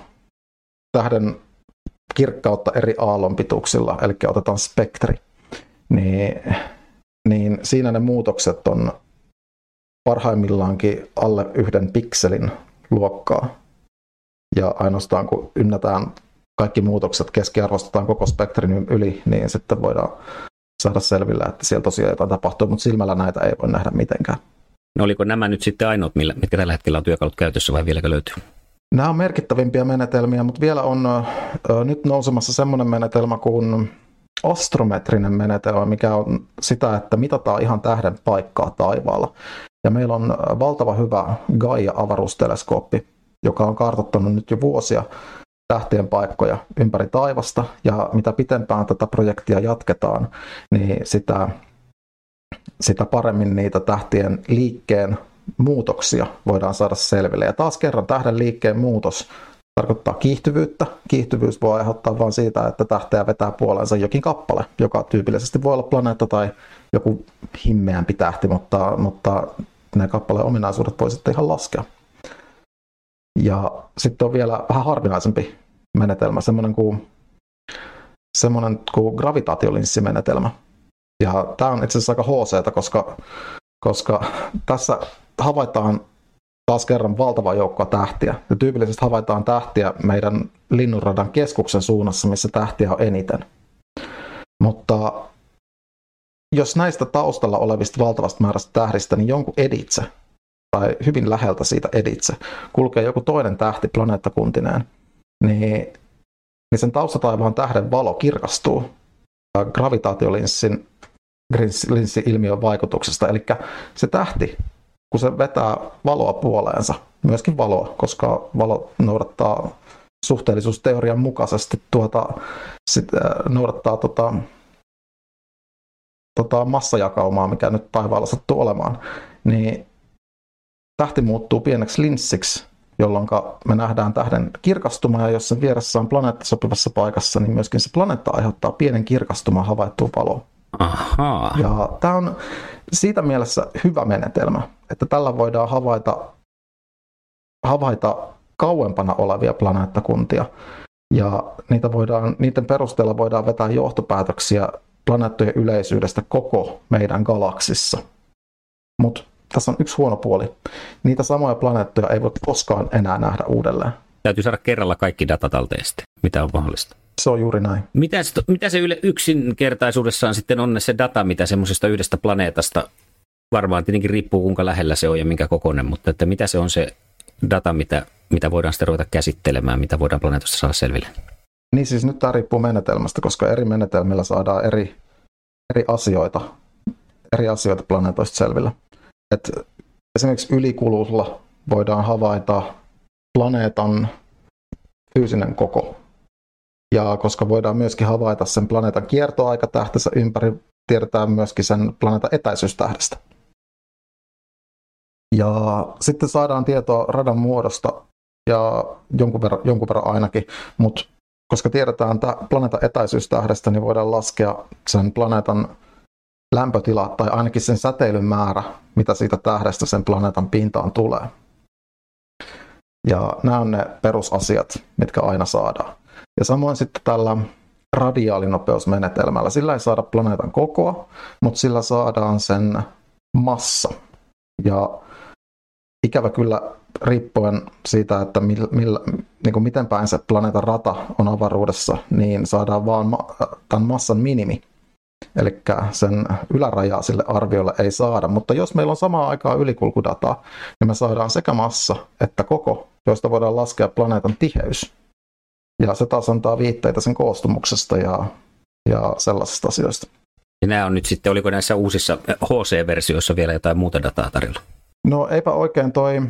tähden kirkkautta eri aallonpituuksilla, eli otetaan spektri, niin niin siinä ne muutokset on parhaimmillaankin alle yhden pikselin luokkaa. Ja ainoastaan kun ynnätään kaikki muutokset keskiarvostetaan koko spektrin yli, niin sitten voidaan saada selville, että siellä tosiaan jotain tapahtuu, mutta silmällä näitä ei voi nähdä mitenkään. No oliko nämä nyt sitten ainoat, millä, mitkä tällä hetkellä on työkalut käytössä vai vieläkö löytyy? Nämä on merkittävimpiä menetelmiä, mutta vielä on nyt nousemassa semmoinen menetelmä kuin astrometrinen menetelmä, mikä on sitä, että mitataan ihan tähden paikkaa taivaalla. Ja meillä on valtava hyvä Gaia-avaruusteleskooppi, joka on kartoittanut nyt jo vuosia tähtien paikkoja ympäri taivasta. Ja mitä pitempään tätä projektia jatketaan, niin sitä, sitä paremmin niitä tähtien liikkeen muutoksia voidaan saada selville. Ja taas kerran tähden liikkeen muutos tarkoittaa kiihtyvyyttä. Kiihtyvyys voi aiheuttaa vain siitä, että tähteä vetää puoleensa jokin kappale, joka tyypillisesti voi olla planeetta tai joku himmeämpi tähti, mutta, mutta ne kappaleen ominaisuudet voi sitten ihan laskea. Ja sitten on vielä vähän harvinaisempi menetelmä, semmoinen kuin, semmoinen kuin gravitaatiolinssimenetelmä. Ja tämä on itse asiassa aika HC, koska, koska tässä havaitaan taas kerran valtava joukko tähtiä. Ja tyypillisesti havaitaan tähtiä meidän linnunradan keskuksen suunnassa, missä tähtiä on eniten. Mutta jos näistä taustalla olevista valtavasta määrästä tähdistä, niin jonkun editse, tai hyvin läheltä siitä editse, kulkee joku toinen tähti planeettakuntineen, niin, niin sen taustataivaan tähden valo kirkastuu gravitaatiolinssin linssi-ilmiön vaikutuksesta. Eli se tähti kun se vetää valoa puoleensa, myöskin valoa, koska valo noudattaa suhteellisuusteorian mukaisesti tuota, sit, äh, noudattaa tota, tota massajakaumaa, mikä nyt taivaalla sattuu olemaan, niin tähti muuttuu pieneksi linssiksi, jolloin me nähdään tähden kirkastuma, ja jos sen vieressä on planeetta sopivassa paikassa, niin myöskin se planeetta aiheuttaa pienen kirkastuman havaittua valoa. Ahaa. Ja tämä on siitä mielessä hyvä menetelmä, että tällä voidaan havaita, havaita kauempana olevia planeettakuntia. Ja niitä voidaan, niiden perusteella voidaan vetää johtopäätöksiä planeettojen yleisyydestä koko meidän galaksissa. Mutta tässä on yksi huono puoli. Niitä samoja planeettoja ei voi koskaan enää nähdä uudelleen. Täytyy saada kerralla kaikki datatalteesta, mitä on mahdollista. Se on juuri näin. Mitä se, mitä se yle, yksinkertaisuudessaan sitten on se data, mitä semmoisesta yhdestä planeetasta, varmaan tietenkin riippuu kuinka lähellä se on ja minkä kokoinen, mutta että mitä se on se data, mitä, mitä voidaan sitten ruveta käsittelemään, mitä voidaan planeetasta saada selville? Niin siis nyt tämä riippuu menetelmästä, koska eri menetelmillä saadaan eri, eri asioita, eri asioita planeetoista selville. Et esimerkiksi ylikululla voidaan havaita planeetan fyysinen koko ja koska voidaan myöskin havaita sen planeetan kiertoaika tähtensä ympäri, tiedetään myöskin sen planeetan etäisyystähdestä. Ja sitten saadaan tietoa radan muodosta ja jonkun verran, jonkun verran ainakin, mutta koska tiedetään tämä planeetan etäisyystähdestä, niin voidaan laskea sen planeetan lämpötila tai ainakin sen säteilyn määrä, mitä siitä tähdestä sen planeetan pintaan tulee. Ja nämä on ne perusasiat, mitkä aina saadaan. Ja samoin sitten tällä radiaalinopeusmenetelmällä, sillä ei saada planeetan kokoa, mutta sillä saadaan sen massa. Ja ikävä kyllä riippuen siitä, että millä, millä, niin kuin miten päin se planeetan rata on avaruudessa, niin saadaan vaan ma- tämän massan minimi. Eli sen ylärajaa sille arviolle ei saada. Mutta jos meillä on samaan aikaan ylikulkudataa, niin me saadaan sekä massa että koko, joista voidaan laskea planeetan tiheys. Ja se taas antaa viitteitä sen koostumuksesta ja, ja sellaisista asioista. Ja nämä on nyt sitten, oliko näissä uusissa HC-versioissa vielä jotain muuta dataa tarjolla? No eipä oikein toi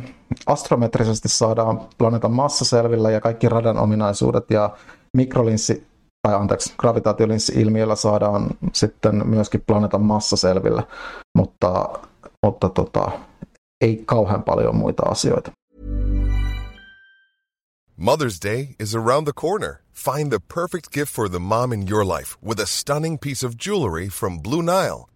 astrometrisesti saadaan planeetan massa selvillä ja kaikki radan ominaisuudet ja mikrolinssi tai anteeksi, gravitaatiolinssi-ilmiöllä saadaan sitten myöskin planeetan massa selvillä, mutta, mutta tota, ei kauhean paljon muita asioita. Mother's Day is around the corner. Find the perfect gift for the mom in your life with a stunning piece of jewelry from Blue Nile.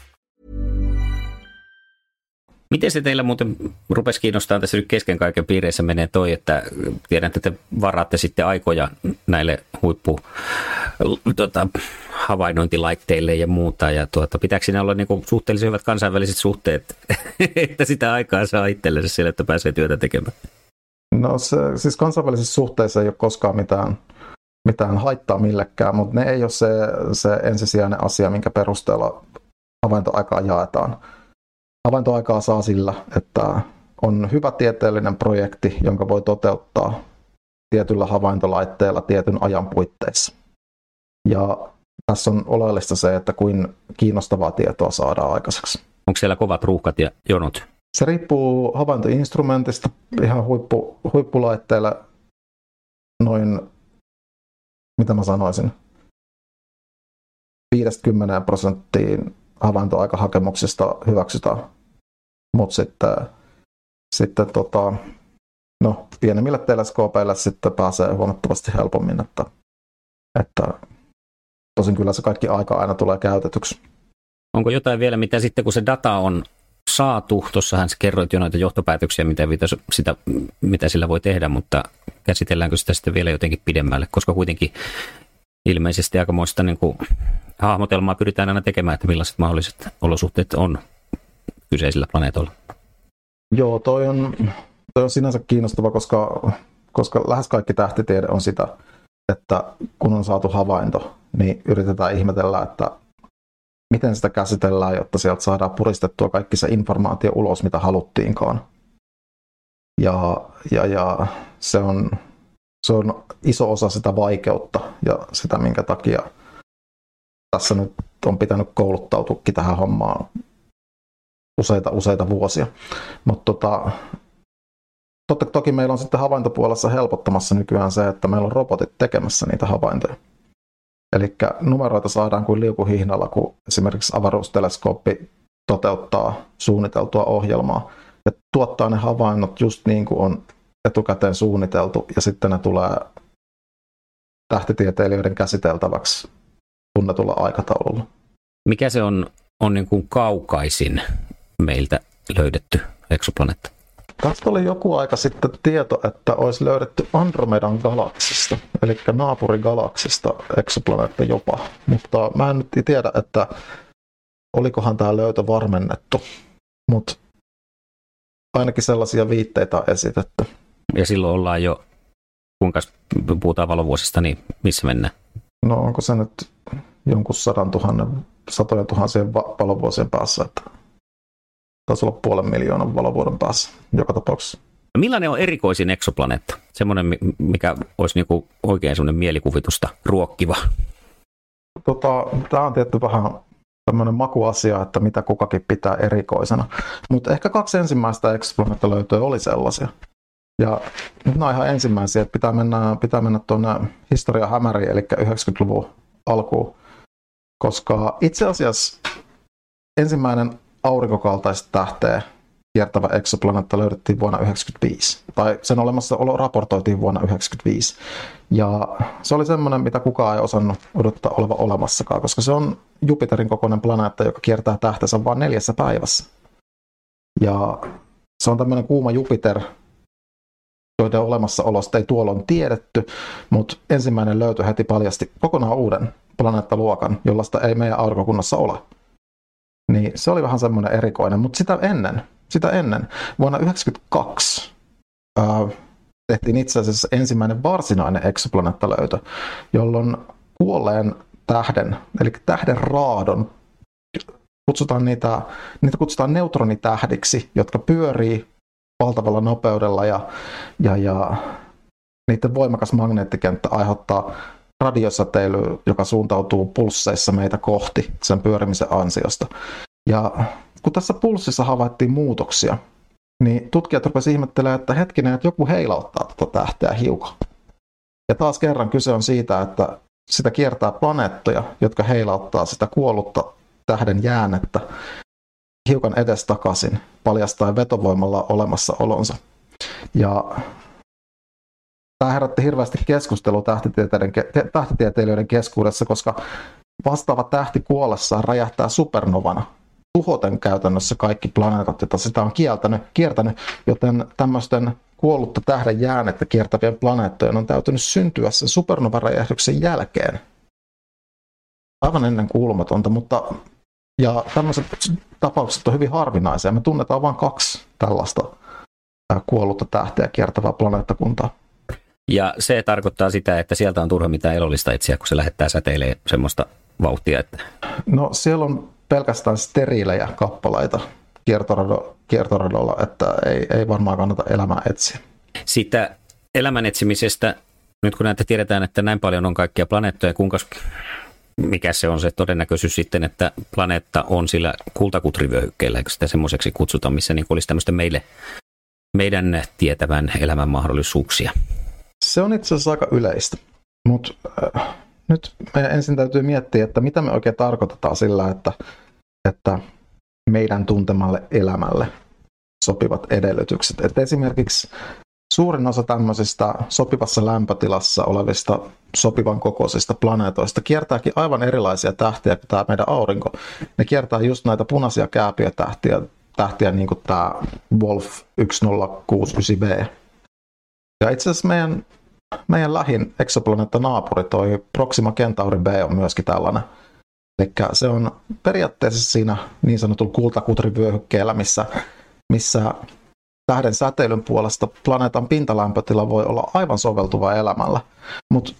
Miten se teillä muuten rupesi kiinnostaa tässä nyt kesken kaiken piireissä menee toi, että tiedän, että te varaatte sitten aikoja näille huippu tota, havainnointilaitteille ja muuta. Ja tuota, pitääkö siinä olla niinku suhteellisen hyvät kansainväliset suhteet, [laughs] että sitä aikaa saa itsellensä sille, että pääsee työtä tekemään? No se, siis kansainvälisissä suhteissa ei ole koskaan mitään, mitään haittaa millekään, mutta ne ei ole se, se ensisijainen asia, minkä perusteella havaintoaikaa jaetaan. Havaintoaikaa saa sillä, että on hyvä tieteellinen projekti, jonka voi toteuttaa tietyllä havaintolaitteella tietyn ajan puitteissa. Ja tässä on oleellista se, että kuin kiinnostavaa tietoa saadaan aikaiseksi. Onko siellä kovat ruuhkat ja jonot? Se riippuu havaintoinstrumentista ihan huippu, huippulaitteilla noin, mitä mä sanoisin, 50 prosenttiin havaintoaikahakemuksista hyväksytään. Mutta sitten, sitten tota, no, pienemmillä teleskopeilla sitten pääsee huomattavasti helpommin, että, että tosin kyllä se kaikki aika aina tulee käytetyksi. Onko jotain vielä, mitä sitten kun se data on saatu, tuossahan kerroit jo noita johtopäätöksiä, mitä, sitä, mitä sillä voi tehdä, mutta käsitelläänkö sitä sitten vielä jotenkin pidemmälle, koska kuitenkin ilmeisesti aikamoista niin kuin, hahmotelmaa pyritään aina tekemään, että millaiset mahdolliset olosuhteet on kyseisillä planeetoilla. Joo, toi on, toi on sinänsä kiinnostava, koska, koska lähes kaikki tähtitiede on sitä, että kun on saatu havainto, niin yritetään ihmetellä, että miten sitä käsitellään, jotta sieltä saadaan puristettua kaikki se informaatio ulos, mitä haluttiinkaan. Ja, ja, ja se, on, se on iso osa sitä vaikeutta ja sitä, minkä takia tässä nyt on pitänyt kouluttautuakin tähän hommaan useita, useita vuosia. Mutta tota, totta, toki meillä on sitten havaintopuolessa helpottamassa nykyään se, että meillä on robotit tekemässä niitä havaintoja. Eli numeroita saadaan kuin liukuhihnalla, kun esimerkiksi avaruusteleskooppi toteuttaa suunniteltua ohjelmaa ja tuottaa ne havainnot just niin kuin on etukäteen suunniteltu ja sitten ne tulee tähtitieteilijöiden käsiteltäväksi tunnetulla aikataululla. Mikä se on, on niin kuin kaukaisin meiltä löydetty eksoplaneetta? Tästä oli joku aika sitten tieto, että olisi löydetty Andromedan galaksista, eli naapurigalaksista eksoplaneetta jopa. Mutta mä en nyt tiedä, että olikohan tämä löytö varmennettu, mutta ainakin sellaisia viitteitä on esitetty. Ja silloin ollaan jo, kuinka puhutaan valovuosista, niin missä mennään? No onko se nyt jonkun sadan tuhannen, satojen tuhansien valovuosien päässä, että taisi olla puolen miljoonan valovuoden päässä joka tapauksessa. No millainen on erikoisin eksoplaneetta? Semmoinen, mikä olisi niinku oikein semmoinen mielikuvitusta ruokkiva. Tota, tämä on tietty vähän tämmöinen makuasia, että mitä kukakin pitää erikoisena. Mutta ehkä kaksi ensimmäistä eksoplaneetta löytöä oli sellaisia. Ja nyt on ihan ensimmäisiä, että pitää mennä, pitää mennä tuonne historia hämäriin, eli 90-luvun alkuun. Koska itse asiassa ensimmäinen aurinkokaltaista tähteä kiertävä eksoplaneetta löydettiin vuonna 1995. Tai sen olemassaolo raportoitiin vuonna 1995. Ja se oli semmoinen, mitä kukaan ei osannut odottaa oleva olemassakaan, koska se on Jupiterin kokoinen planeetta, joka kiertää tähtensä vain neljässä päivässä. Ja se on tämmöinen kuuma Jupiter, joiden olemassaolosta ei tuolloin tiedetty, mutta ensimmäinen löytö heti paljasti kokonaan uuden planeettaluokan, jollaista ei meidän aurinkokunnassa ole. Niin se oli vähän semmoinen erikoinen, mutta sitä ennen, sitä ennen, vuonna 1992 ää, tehtiin itse asiassa ensimmäinen varsinainen eksoplaneettalöytö, jolloin kuolleen tähden, eli tähden raadon, kutsutaan niitä, niitä kutsutaan neutronitähdiksi, jotka pyörii valtavalla nopeudella ja, ja, ja niiden voimakas magneettikenttä aiheuttaa radiosäteily, joka suuntautuu pulsseissa meitä kohti sen pyörimisen ansiosta. Ja kun tässä pulssissa havaittiin muutoksia, niin tutkijat rupesivat ihmettelemään, että hetkinen, että joku heilauttaa tuota tähteä hiukan. Ja taas kerran kyse on siitä, että sitä kiertää planeettoja, jotka heilauttaa sitä kuollutta tähden jäänettä hiukan edestakaisin, paljastaen vetovoimalla olemassaolonsa. Ja tämä herätti hirveästi keskustelua tähtitieteilijöiden keskuudessa, koska vastaava tähti kuollessaan räjähtää supernovana. tuhoten käytännössä kaikki planeetat, joita sitä on kieltänyt, kiertänyt, joten tämmöisten kuollutta tähden jäänettä kiertävien planeettojen on täytynyt syntyä sen supernova-räjähdyksen jälkeen. Aivan ennen kuulumatonta, mutta ja tämmöiset tapaukset on hyvin harvinaisia. Me tunnetaan vain kaksi tällaista kuollutta tähteä kiertävää planeettakuntaa. Ja se tarkoittaa sitä, että sieltä on turha mitään elollista etsiä, kun se lähettää säteilee semmoista vauhtia. Että... No siellä on pelkästään steriilejä kappaleita kiertorado, kiertoradolla, että ei, ei varmaan kannata elämää etsiä. Sitä elämän etsimisestä, nyt kun näitä tiedetään, että näin paljon on kaikkia planeettoja, kuinka, mikä se on se todennäköisyys sitten, että planeetta on sillä kultakutrivyöhykkeellä, eikö sitä semmoiseksi kutsuta, missä niin olisi tämmöistä meille, meidän tietävän elämän mahdollisuuksia? Se on itse asiassa aika yleistä, mutta äh, nyt meidän ensin täytyy miettiä, että mitä me oikein tarkoitetaan sillä, että, että meidän tuntemalle elämälle sopivat edellytykset. Et esimerkiksi suurin osa tämmöisistä sopivassa lämpötilassa olevista sopivan kokoisista planeetoista kiertääkin aivan erilaisia tähtiä kuin tämä meidän aurinko. Ne kiertää just näitä punaisia kääpiötähtiä, tähtiä niin kuin tämä Wolf 1069b. Ja itse asiassa meidän, meidän lähin eksoplaneetta-naapuri, toi Proxima Centauri b on myöskin tällainen. Eli se on periaatteessa siinä niin sanotulla kultakutrivyöhykkeellä, missä, missä tähden säteilyn puolesta planeetan pintalämpötila voi olla aivan soveltuva elämällä. Mutta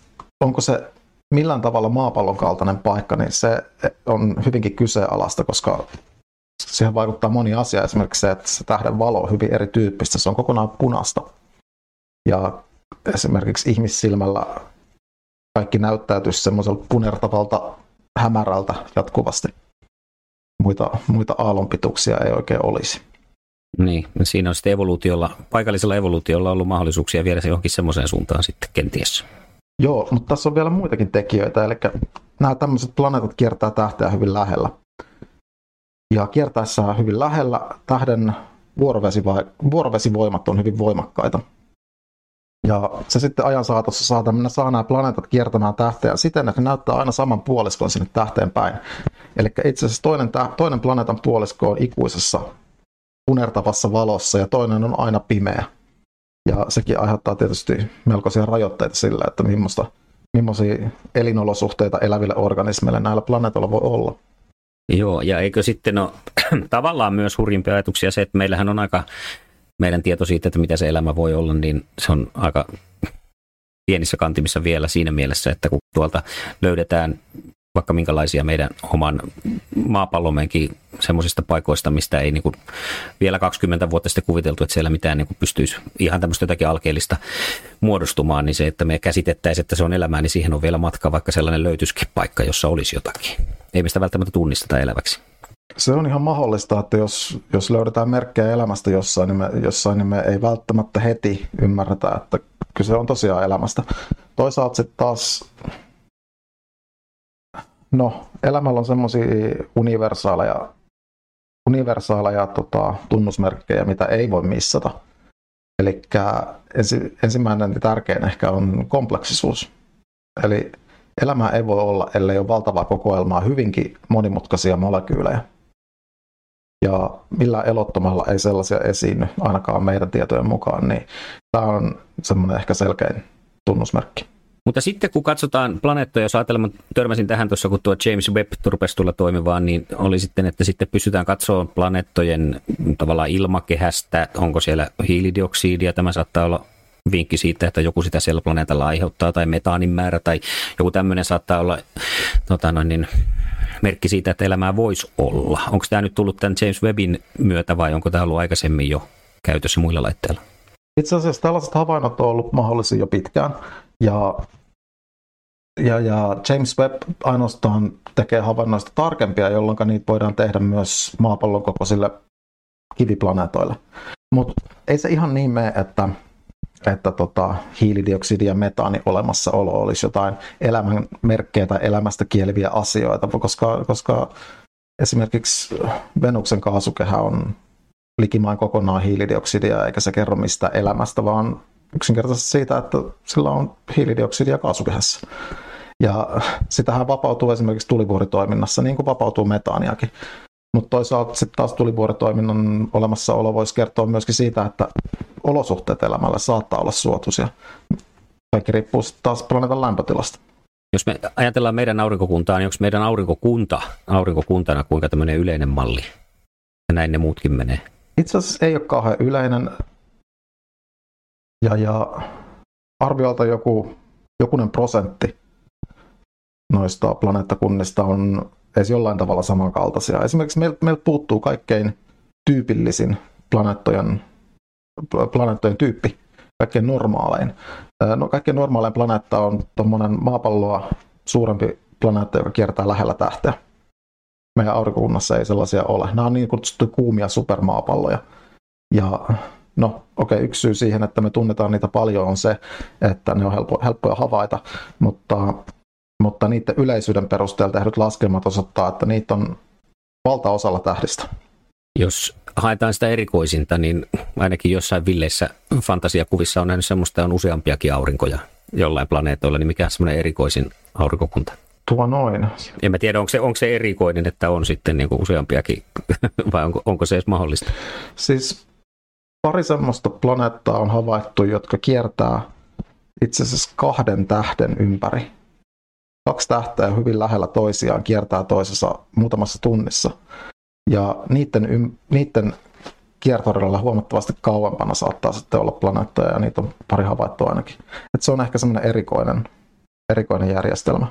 onko se millään tavalla maapallon kaltainen paikka, niin se on hyvinkin kyseenalaista, koska siihen vaikuttaa moni asia. Esimerkiksi se, että se tähden valo on hyvin erityyppistä. Se on kokonaan punasta. Ja esimerkiksi ihmissilmällä kaikki näyttäytyisi semmoiselta punertavalta hämärältä jatkuvasti. Muita, muita aallonpituuksia ei oikein olisi. Niin, siinä on sitten evoluutiolla, paikallisella evoluutiolla ollut mahdollisuuksia viedä se johonkin semmoiseen suuntaan sitten kenties. Joo, mutta tässä on vielä muitakin tekijöitä, eli nämä tämmöiset planeetat kiertää tähteä hyvin lähellä. Ja kiertäessään hyvin lähellä tähden vuorovesivoimat on hyvin voimakkaita. Ja se sitten ajan saatossa saa, tämmöinen, saa nämä planeetat kiertämään tähteä siten, että ne näyttää aina saman puoliskon sinne tähteen päin. Eli itse asiassa toinen, toinen planeetan puolisko on ikuisessa punertavassa valossa ja toinen on aina pimeä. Ja sekin aiheuttaa tietysti melkoisia rajoitteita sillä, että millaista, millaisia elinolosuhteita eläville organismeille näillä planeetoilla voi olla. Joo, ja eikö sitten ole [clears throat] tavallaan myös hurjimpia ajatuksia se, että meillähän on aika meidän tieto siitä, että mitä se elämä voi olla, niin se on aika pienissä kantimissa vielä siinä mielessä, että kun tuolta löydetään vaikka minkälaisia meidän oman maapallommekin semmoisista paikoista, mistä ei niin kuin vielä 20 vuotta sitten kuviteltu, että siellä mitään niin kuin pystyisi ihan tämmöistä jotakin alkeellista muodostumaan, niin se, että me käsitettäisiin, että se on elämää, niin siihen on vielä matka, vaikka sellainen löytyisikin paikka, jossa olisi jotakin. Ei me sitä välttämättä tunnisteta eläväksi. Se on ihan mahdollista, että jos, jos löydetään merkkejä elämästä jossain niin, me, jossain, niin me ei välttämättä heti ymmärretä, että kyse on tosiaan elämästä. Toisaalta sitten taas, no, elämällä on semmoisia universaaleja, universaaleja tota, tunnusmerkkejä, mitä ei voi missata. Eli ensi, ensimmäinen ja tärkein ehkä on kompleksisuus. Eli elämää ei voi olla, ellei ole valtavaa kokoelmaa hyvinkin monimutkaisia molekyylejä. Ja millä elottomalla ei sellaisia esiinny, ainakaan meidän tietojen mukaan, niin tämä on semmoinen ehkä selkein tunnusmerkki. Mutta sitten kun katsotaan planeettoja, jos ajatellaan, törmäsin tähän tuossa, kun tuo James Webb rupesi tulla toimimaan, niin oli sitten, että sitten pystytään katsomaan planeettojen tavallaan ilmakehästä, onko siellä hiilidioksidia, tämä saattaa olla vinkki siitä, että joku sitä siellä planeetalla aiheuttaa, tai metaanin määrä, tai joku tämmöinen saattaa olla tota noin, niin, merkki siitä, että elämää voisi olla. Onko tämä nyt tullut tämän James Webbin myötä vai onko tämä ollut aikaisemmin jo käytössä muilla laitteilla? Itse asiassa tällaiset havainnot on ollut mahdollisia jo pitkään. Ja, ja, ja James Webb ainoastaan tekee havainnoista tarkempia, jolloin niitä voidaan tehdä myös maapallon kokoisille kiviplaneetoille. Mutta ei se ihan niin mene, että että tota, hiilidioksidi ja metaani olemassaolo olisi jotain elämän merkkejä tai elämästä kieliviä asioita, koska, koska esimerkiksi Venuksen kaasukehä on likimain kokonaan hiilidioksidia, eikä se kerro mistä elämästä, vaan yksinkertaisesti siitä, että sillä on hiilidioksidia kaasukehässä. Ja sitähän vapautuu esimerkiksi tulivuoritoiminnassa, niin kuin vapautuu metaaniakin. Mutta toisaalta sitten taas tulivuoritoiminnan olemassaolo voisi kertoa myöskin siitä, että olosuhteet elämällä saattaa olla suotuisia. Kaikki riippuu sitten taas planeetan lämpötilasta. Jos me ajatellaan meidän aurinkokuntaa, niin onko meidän aurinkokunta aurinkokuntana kuinka tämmöinen yleinen malli? Ja näin ne muutkin menee. Itse asiassa ei ole kauhean yleinen. Ja, ja arviolta joku, jokunen prosentti noista planeettakunnista on edes jollain tavalla samankaltaisia. Esimerkiksi meiltä meil puuttuu kaikkein tyypillisin planeettojen, planeettojen tyyppi, kaikkein normaalein. No, kaikkein normaalein planeetta on tuommoinen maapalloa suurempi planeetta, joka kiertää lähellä tähteä. Meidän aurinkokunnassa ei sellaisia ole. Nämä on niin kutsuttu kuumia supermaapalloja. Ja no okei, okay, yksi syy siihen, että me tunnetaan niitä paljon on se, että ne on helppo, helppoja havaita, mutta mutta niiden yleisyyden perusteella tehdyt laskelmat osoittaa, että niitä on valtaosalla tähdistä. Jos haetaan sitä erikoisinta, niin ainakin jossain villeissä fantasiakuvissa on nähnyt semmoista, on useampiakin aurinkoja jollain planeetoilla, niin mikä on semmoinen erikoisin aurinkokunta? Tuo noin. En mä tiedä, onko se, onko se erikoinen, että on sitten niin kuin useampiakin, [laughs] vai onko, onko se edes mahdollista? Siis pari semmoista planeettaa on havaittu, jotka kiertää itse asiassa kahden tähden ympäri kaksi tähteä hyvin lähellä toisiaan, kiertää toisessa muutamassa tunnissa. Ja niiden, niiden kiertorilla huomattavasti kauempana saattaa sitten olla planeettoja ja niitä on pari havaittua ainakin. Et se on ehkä semmoinen erikoinen, erikoinen järjestelmä.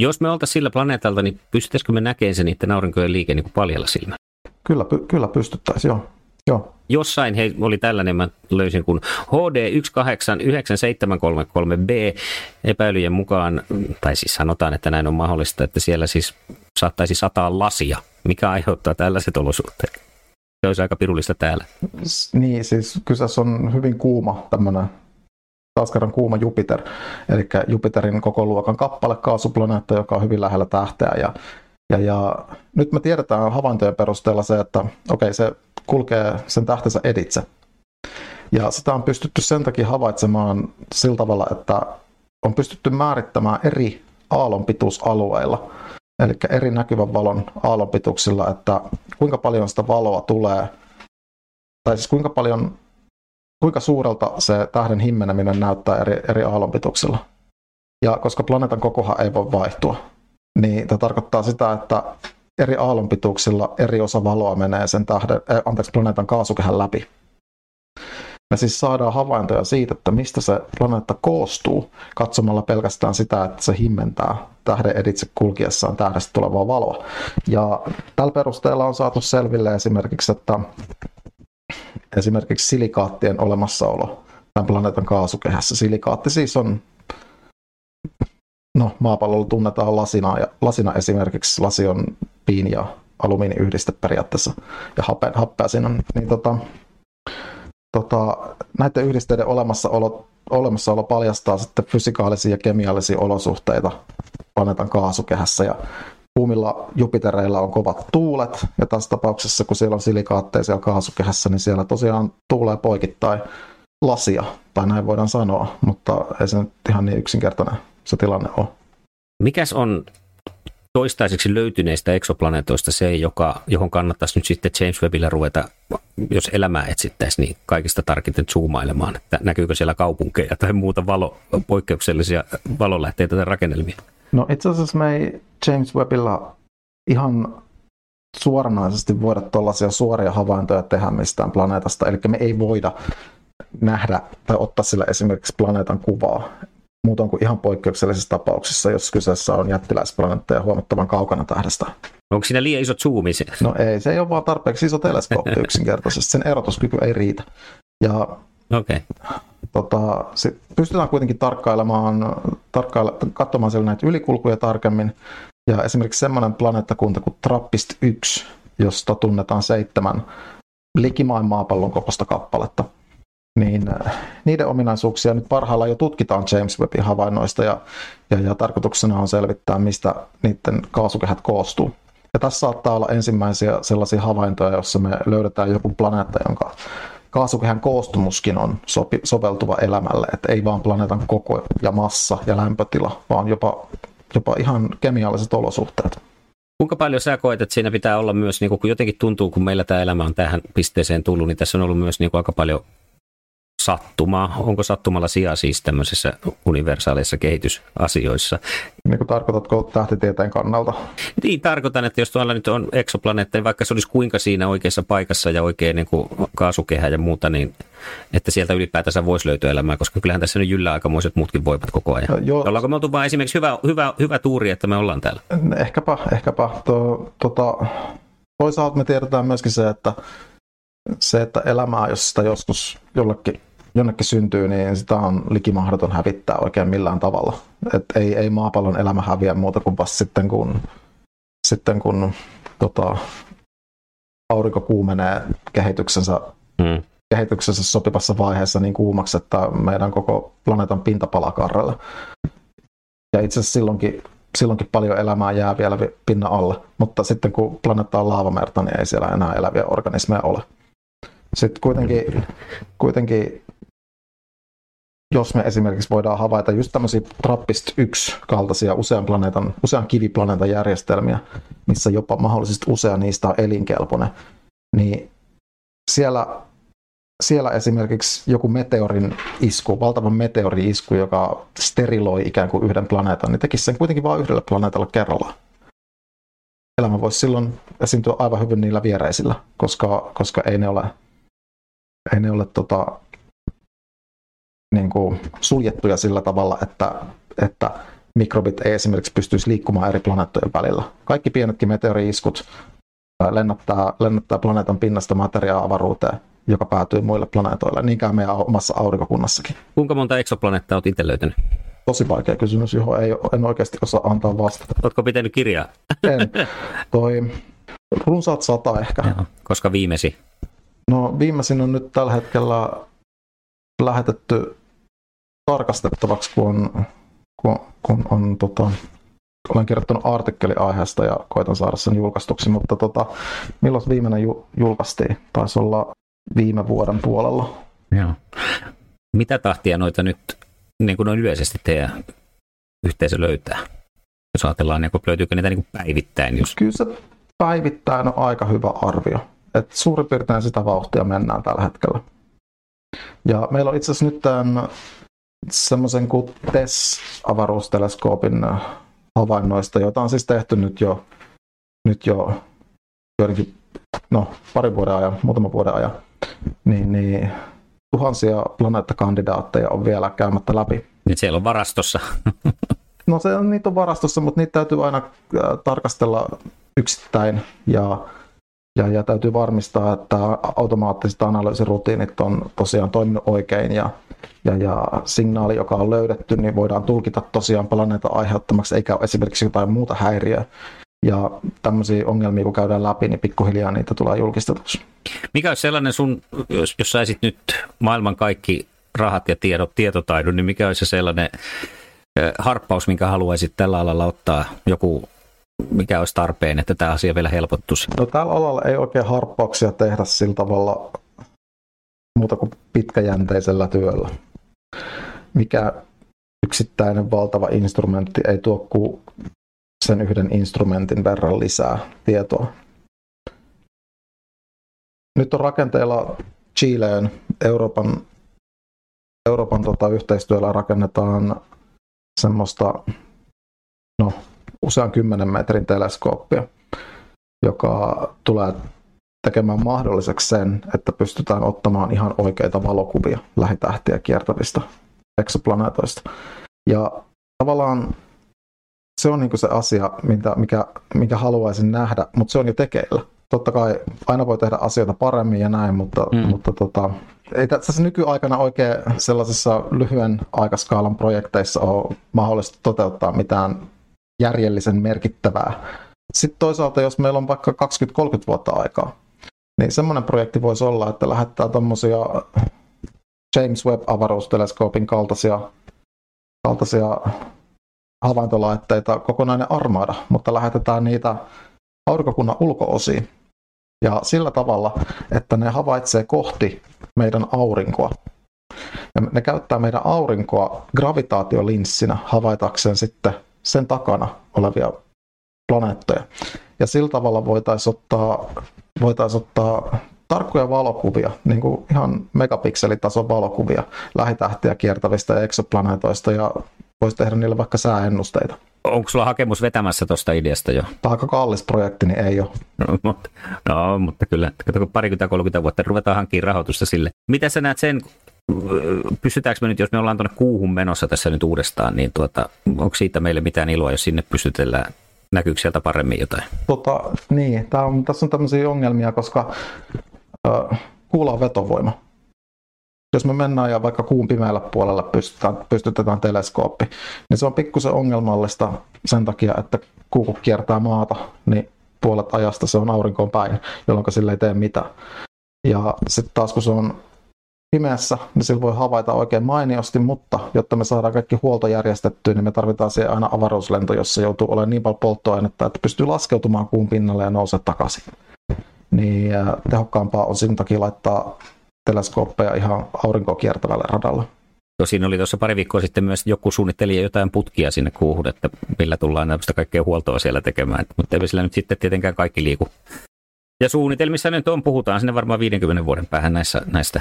Jos me oltaisiin sillä planeetalta, niin pystyttäisikö me näkemään se niiden aurinkojen liike niin kuin paljalla silmällä? Kyllä, py, kyllä pystyttäisiin, joo. Joo. Jossain he, oli tällainen, mä löysin kun HD189733B epäilyjen mukaan, tai siis sanotaan, että näin on mahdollista, että siellä siis saattaisi sataa lasia, mikä aiheuttaa tällaiset olosuhteet. Se olisi aika pirullista täällä. Niin, siis kyseessä on hyvin kuuma tämmöinen taas kerran kuuma Jupiter, eli Jupiterin koko luokan kappale, kaasuplaneetta, joka on hyvin lähellä tähteä. Ja, ja, ja nyt me tiedetään havaintojen perusteella se, että okei, okay, se kulkee sen tähtensä editse. Ja sitä on pystytty sen takia havaitsemaan sillä tavalla, että on pystytty määrittämään eri aallonpituusalueilla, eli eri näkyvän valon aallonpituuksilla, että kuinka paljon sitä valoa tulee, tai siis kuinka paljon, kuinka suurelta se tähden himmeneminen näyttää eri, eri aallonpituuksilla. Ja koska planeetan kokohan ei voi vaihtua, niin tämä tarkoittaa sitä, että eri aallonpituuksilla eri osa valoa menee sen tähden, äh, anteeksi, planeetan kaasukehän läpi. Me siis saadaan havaintoja siitä, että mistä se planeetta koostuu katsomalla pelkästään sitä, että se himmentää tähden editse kulkiessaan tähdestä tulevaa valoa. Ja tällä perusteella on saatu selville esimerkiksi, että esimerkiksi silikaattien olemassaolo tämän planeetan kaasukehässä. Silikaatti siis on no, maapallolla tunnetaan lasina, ja lasina esimerkiksi lasi on piin- ja alumiiniyhdiste periaatteessa, ja hape, happea siinä on, niin tota, tota, näiden yhdisteiden olemassaolo, olemassaolo paljastaa sitten fysikaalisia ja kemiallisia olosuhteita. Planeetan kaasukehässä, ja kuumilla Jupitereilla on kovat tuulet, ja tässä tapauksessa, kun siellä on silikaatteja siellä kaasukehässä, niin siellä tosiaan tuulee poikittain lasia, tai näin voidaan sanoa, mutta ei se nyt ihan niin yksinkertainen se tilanne ole. Mikäs on toistaiseksi löytyneistä eksoplaneetoista se, joka, johon kannattaisi nyt sitten James Webbillä ruveta, jos elämää etsittäisiin, niin kaikista tarkiten zoomailemaan, että näkyykö siellä kaupunkeja tai muuta valo, poikkeuksellisia valolähteitä tai rakennelmia? No itse asiassa me ei James Webbillä ihan suoranaisesti voida tuollaisia suoria havaintoja tehdä mistään planeetasta, eli me ei voida nähdä tai ottaa sillä esimerkiksi planeetan kuvaa muutoin kuin ihan poikkeuksellisissa tapauksissa, jos kyseessä on jättiläisplaneetta ja huomattavan kaukana tähdestä. Onko siinä liian iso zoomi? No ei, se ei ole vaan tarpeeksi iso teleskooppi yksinkertaisesti. Sen erotuskyky ei riitä. Ja okay. tota, sit pystytään kuitenkin tarkkailemaan, tarkkaile, katsomaan siellä näitä ylikulkuja tarkemmin. Ja esimerkiksi semmoinen planeettakunta kuin Trappist 1, josta tunnetaan seitsemän likimain maapallon kokoista kappaletta – niin äh, niiden ominaisuuksia nyt parhaillaan jo tutkitaan James Webbin havainnoista ja, ja, ja tarkoituksena on selvittää, mistä niiden kaasukehät koostuu. Ja tässä saattaa olla ensimmäisiä sellaisia havaintoja, joissa me löydetään joku planeetta, jonka kaasukehän koostumuskin on sopi, soveltuva elämälle, että ei vaan planeetan koko ja massa ja lämpötila, vaan jopa, jopa ihan kemialliset olosuhteet. Kuinka paljon sä koet, että siinä pitää olla myös, niin kun jotenkin tuntuu, kun meillä tämä elämä on tähän pisteeseen tullut, niin tässä on ollut myös niin aika paljon sattumaa. Onko sattumalla sijaa siis tämmöisissä universaaleissa kehitysasioissa? Niin kuin tarkoitatko tähtitieteen kannalta? Niin, tarkoitan, että jos tuolla nyt on eksoplaneetta, niin vaikka se olisi kuinka siinä oikeassa paikassa ja oikein niin kuin kaasukehä ja muuta, niin että sieltä ylipäätänsä voisi löytyä elämää, koska kyllähän tässä nyt jyllää aikamoiset muutkin voivat koko ajan. Joo. Ollaanko me oltu vaan esimerkiksi hyvä, hyvä, hyvä tuuri, että me ollaan täällä? Ehkäpä, ehkäpä. To, tota, toisaalta me tiedetään myöskin se, että se, että elämää, jos sitä joskus jollekin jonnekin syntyy, niin sitä on likimahdoton hävittää oikein millään tavalla. Et ei, ei maapallon elämä häviä muuta kuin vasta sitten, kun, sitten kun tota, aurinko kuumenee kehityksensä, mm. kehityksensä sopivassa vaiheessa niin kuumaksi, että meidän koko planeetan pinta palaa karrelle. Ja itse asiassa silloinkin, silloinkin paljon elämää jää vielä pinnan alle, mutta sitten kun planeetta on laavamerta, niin ei siellä enää eläviä organismeja ole. Sitten kuitenkin, kuitenkin jos me esimerkiksi voidaan havaita just tämmöisiä Trappist 1 kaltaisia usean, planeetan, usean kiviplaneetan järjestelmiä, missä jopa mahdollisesti usea niistä on elinkelpoinen, niin siellä, siellä esimerkiksi joku meteorin isku, valtavan meteorin isku, joka steriloi ikään kuin yhden planeetan, niin tekisi sen kuitenkin vain yhdelle planeetalle kerrallaan. Elämä voisi silloin esiintyä aivan hyvin niillä viereisillä, koska, koska ei ne ole, ei ne ole tota, niin kuin suljettuja sillä tavalla, että, että mikrobit ei esimerkiksi pystyisi liikkumaan eri planeettojen välillä. Kaikki pienetkin meteoriiskut lennättää, lennättää planeetan pinnasta materiaa avaruuteen, joka päätyy muille planeetoille, niinkään meidän omassa aurinkokunnassakin. Kuinka monta eksoplaneettaa olet itse löytänyt? Tosi vaikea kysymys, johon ei, en oikeasti osaa antaa vastata. Oletko pitänyt kirjaa? En. Toi, runsaat sata ehkä. Joo, koska viimesi? No viimeisin on nyt tällä hetkellä lähetetty tarkastettavaksi, kun on, kun, kun on tota, olen kirjoittanut artikkeli aiheesta ja koitan saada sen julkaistuksi, mutta tota, milloin viimeinen ju- julkaistiin? Taisi olla viime vuoden puolella. Joo. Mitä tahtia noita nyt niin kuin noin yleisesti teidän yhteisö löytää? Jos ajatellaan, niin löytyykö niitä niin kuin päivittäin? Jos... Kyllä se päivittäin on aika hyvä arvio. Et suurin piirtein sitä vauhtia mennään tällä hetkellä. Ja meillä on itse asiassa nyt tämän semmoisen kuin TESS-avaruusteleskoopin äh, havainnoista, joita on siis tehty nyt jo, nyt jo joidenkin, no, parin vuoden ajan, muutaman vuoden ajan, niin, niin tuhansia planeettakandidaatteja on vielä käymättä läpi. Nyt siellä on varastossa. [laughs] no se on, niitä on varastossa, mutta niitä täytyy aina äh, tarkastella yksittäin ja ja, ja täytyy varmistaa, että automaattiset analyysirutiinit on tosiaan toiminut oikein ja, ja, ja signaali, joka on löydetty, niin voidaan tulkita tosiaan planeetan aiheuttamaksi, eikä esimerkiksi jotain muuta häiriöä. Ja tämmöisiä ongelmia, kun käydään läpi, niin pikkuhiljaa niitä tulee julkistetuksi. Mikä olisi sellainen sun, jos, jos saisit nyt maailman kaikki rahat ja tiedot, tietotaidon, niin mikä olisi sellainen harppaus, minkä haluaisit tällä alalla ottaa? Joku mikä olisi tarpeen, että tämä asia vielä helpottuisi? No tällä alalla ei oikein harppauksia tehdä sillä tavalla muuta kuin pitkäjänteisellä työllä. Mikä yksittäinen valtava instrumentti ei tuo kuin sen yhden instrumentin verran lisää tietoa. Nyt on rakenteella Chileen Euroopan, Euroopan tota, yhteistyöllä rakennetaan semmoista no, usean kymmenen metrin teleskooppia, joka tulee tekemään mahdolliseksi sen, että pystytään ottamaan ihan oikeita valokuvia lähitähtiä kiertävistä eksoplaneetoista. Ja tavallaan se on niin se asia, mitä, mikä, mikä haluaisin nähdä, mutta se on jo tekeillä. Totta kai aina voi tehdä asioita paremmin ja näin, mutta, mm. mutta tota, ei tässä nykyaikana oikein sellaisissa lyhyen aikaskaalan projekteissa ole mahdollista toteuttaa mitään järjellisen merkittävää. Sitten toisaalta, jos meillä on vaikka 20-30 vuotta aikaa, niin semmoinen projekti voisi olla, että lähettää tuommoisia James Webb-avaruusteleskoopin kaltaisia, kaltaisia havaintolaitteita, kokonainen armada, mutta lähetetään niitä aurinkokunnan ulkoosiin. Ja sillä tavalla, että ne havaitsee kohti meidän aurinkoa. Ja ne käyttää meidän aurinkoa gravitaatiolinssinä havaitakseen sitten sen takana olevia planeettoja. ja sillä tavalla voitaisiin ottaa, voitais ottaa tarkkoja valokuvia, niin kuin ihan megapikselitason valokuvia lähitähtiä kiertävistä eksoplaneetoista ja voisi tehdä niille vaikka sääennusteita. Onko sulla hakemus vetämässä tuosta ideasta jo? Tämä aika kallis projekti, niin ei ole. No, mutta, no, mutta kyllä, kun parikymmentä 30 vuotta ruvetaan hankkimaan rahoitusta sille. Mitä sä näet sen, pystytäänkö me nyt, jos me ollaan tuonne kuuhun menossa tässä nyt uudestaan, niin tuota, onko siitä meille mitään iloa, jos sinne pystytellään näkyykö sieltä paremmin jotain? Tota, niin, tää on, tässä on tämmöisiä ongelmia, koska äh, kuulla on vetovoima. Jos me mennään ja vaikka kuun pimeällä puolella pystytetään, pystytetään teleskooppi, niin se on pikkusen ongelmallista sen takia, että kuu kiertää maata, niin puolet ajasta se on aurinkoon päin, jolloin sille ei tee mitään. Ja sitten taas kun se on pimeässä, niin sillä voi havaita oikein mainiosti, mutta jotta me saadaan kaikki huolto järjestettyä, niin me tarvitaan siihen aina avaruuslento, jossa joutuu olemaan niin paljon polttoainetta, että pystyy laskeutumaan kuun pinnalle ja nousee takaisin. Niin tehokkaampaa on sen takia laittaa teleskooppeja ihan aurinkoa kiertävälle radalle. Tosin oli tuossa pari viikkoa sitten myös joku suunnitteli jotain putkia sinne kuuhun, että millä tullaan tämmöistä kaikkea huoltoa siellä tekemään. Mutta ei sillä nyt sitten tietenkään kaikki liiku. Ja suunnitelmissa nyt on, puhutaan sinne varmaan 50 vuoden päähän näissä, näistä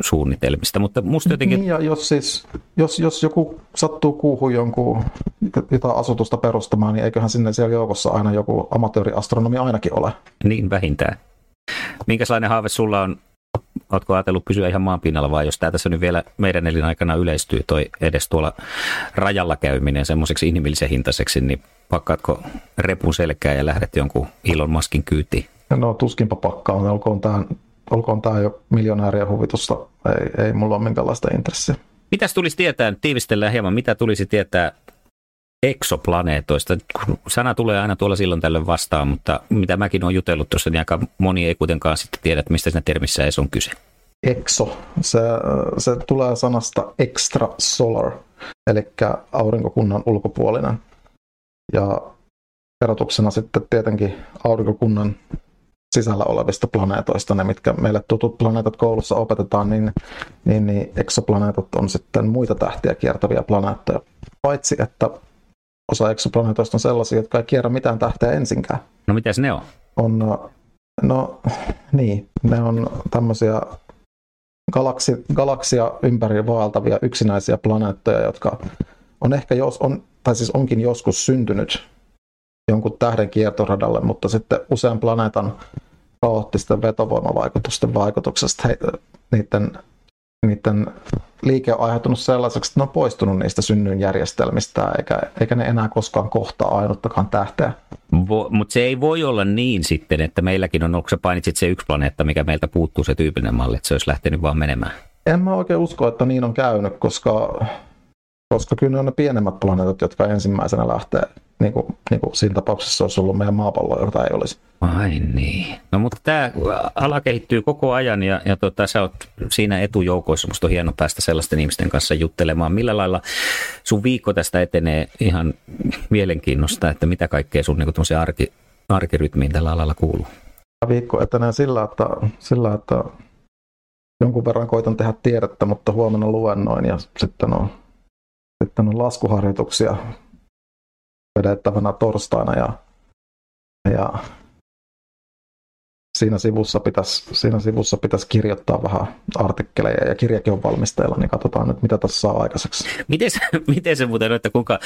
suunnitelmista, mutta musta jotenkin... Niin, ja jos, siis, jos, jos joku sattuu kuuhun jonkun jotain asutusta perustamaan, niin eiköhän sinne siellä joukossa aina joku amatööriastronomi ainakin ole. Niin, vähintään. Minkälainen haave sulla on Oletko ajatellut pysyä ihan maan pinnalla vai jos tämä tässä nyt vielä meidän elinaikana yleistyy toi edes tuolla rajalla käyminen semmoiseksi inhimillisen hintaiseksi, niin pakkaatko repun selkää ja lähdet jonkun Elon Muskin kyytiin? No tuskinpa pakkaan, olkoon tämä, olkoon tämä jo miljonäärien huvitusta, ei, ei mulla ole minkäänlaista intressiä. Mitäs tulisi tietää, tiivistellään hieman, mitä tulisi tietää eksoplaneetoista. Sana tulee aina tuolla silloin tällöin vastaan, mutta mitä mäkin olen jutellut tuossa, niin aika moni ei kuitenkaan sitten tiedä, että mistä siinä termissä edes on kyse. Exo, se, se tulee sanasta extrasolar, eli aurinkokunnan ulkopuolinen. Ja erotuksena sitten tietenkin aurinkokunnan sisällä olevista planeetoista, ne mitkä meille tutut planeetat koulussa opetetaan, niin, niin, niin eksoplaneetat on sitten muita tähtiä kiertäviä planeettoja. Paitsi, että osa eksoplaneetoista on sellaisia, jotka ei kierrä mitään tähteä ensinkään. No mitäs ne on? On, no niin, ne on tämmöisiä galaksi, galaksia ympäri vaeltavia yksinäisiä planeettoja, jotka on ehkä jos, on, tai siis onkin joskus syntynyt jonkun tähden kiertoradalle, mutta sitten usean planeetan kaoottisten vetovoimavaikutusten vaikutuksesta he, niiden niiden liike on aiheutunut sellaiseksi, että ne on poistunut niistä synnyn järjestelmistä, eikä, eikä ne enää koskaan kohtaa ainuttakaan tähteä. Mutta se ei voi olla niin sitten, että meilläkin on, onko sä painitsit se yksi planeetta, mikä meiltä puuttuu se tyypillinen malli, että se olisi lähtenyt vaan menemään? En mä oikein usko, että niin on käynyt, koska, koska kyllä ne on ne pienemmät planeetat, jotka ensimmäisenä lähtee niin kuin, niin kuin siinä tapauksessa olisi ollut meidän maapallo, jota ei olisi. Ai niin. No mutta tämä ala kehittyy koko ajan ja, ja tota, sä oot siinä etujoukoissa. Musta on hieno päästä sellaisten ihmisten kanssa juttelemaan. Millä lailla sun viikko tästä etenee ihan mielenkiinnosta, että mitä kaikkea sun niin arki, arkirytmiin tällä alalla kuuluu? Viikko etenee sillä, että, sillä, että jonkun verran koitan tehdä tiedettä, mutta huomenna luennoin ja sitten on, sitten on laskuharjoituksia vedettävänä torstaina ja, ja siinä sivussa pitäisi, siinä sivussa pitäisi kirjoittaa vähän artikkeleja ja kirjakin on valmisteilla, niin katsotaan nyt, mitä tässä saa aikaiseksi. Miten se, [laughs] miten se muuten, että kuinka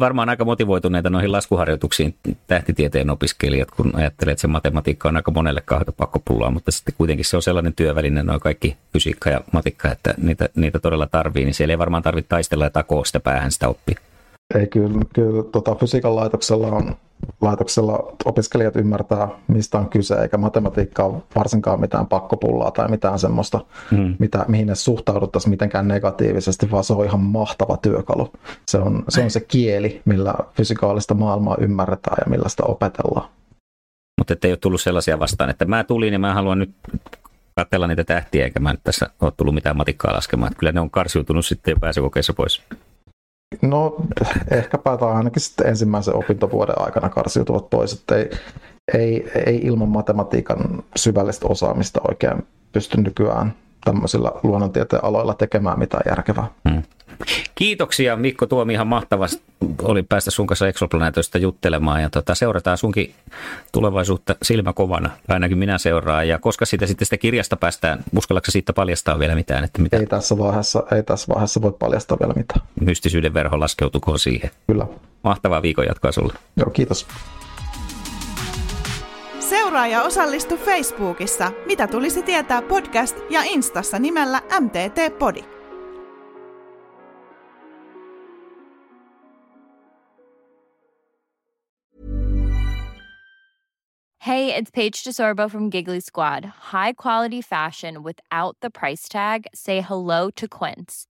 varmaan aika motivoituneita noihin laskuharjoituksiin tähtitieteen opiskelijat, kun ajattelee, että se matematiikka on aika monelle kahta pakkopullaa, mutta sitten kuitenkin se on sellainen työväline, noin kaikki fysiikka ja matikka, että niitä, niitä todella tarvii, niin siellä ei varmaan tarvitse taistella ja takoa sitä päähän sitä oppia. Ei kyllä, kyllä tota, fysiikan laitoksella, on, laitoksella opiskelijat ymmärtää, mistä on kyse, eikä matematiikka ole varsinkaan mitään pakkopullaa tai mitään semmoista, hmm. mitä, mihin ne suhtauduttaisiin mitenkään negatiivisesti, vaan se on ihan mahtava työkalu. Se on se, on se kieli, millä fysikaalista maailmaa ymmärretään ja millä sitä opetellaan. Mutta ei ole tullut sellaisia vastaan, että mä tulin ja mä haluan nyt katsella niitä tähtiä, eikä mä nyt tässä ole tullut mitään matikkaa laskemaan. Että kyllä ne on karsiutunut sitten jo pääsykokeissa pois. No ehkäpä tai ainakin sitten ensimmäisen opintovuoden aikana karsiutuvat pois, että ei, ei, ei ilman matematiikan syvällistä osaamista oikein pysty nykyään tämmöisillä luonnontieteen aloilla tekemään mitään järkevää. Hmm. Kiitoksia Mikko Tuomi, ihan mahtavasti oli päästä sun kanssa Exoplaneetoista juttelemaan ja tota, seurataan sunkin tulevaisuutta silmäkovana, ainakin minä seuraan ja koska sitä sitten sitä kirjasta päästään, uskallatko siitä paljastaa vielä mitään? Että mitä? Ei tässä vaiheessa, ei tässä vaiheessa voi paljastaa vielä mitään. Mystisyyden verho laskeutukoon siihen. Kyllä. Mahtavaa viikon jatkoa sulle. Joo, kiitos. Seuraa ja osallistu Facebookissa Mitä tulisi tietää podcast ja Instassa nimellä MTT Podi. Hey, it's Paige DeSorbo from Giggly Squad. High quality fashion without the price tag. Say hello to Quince.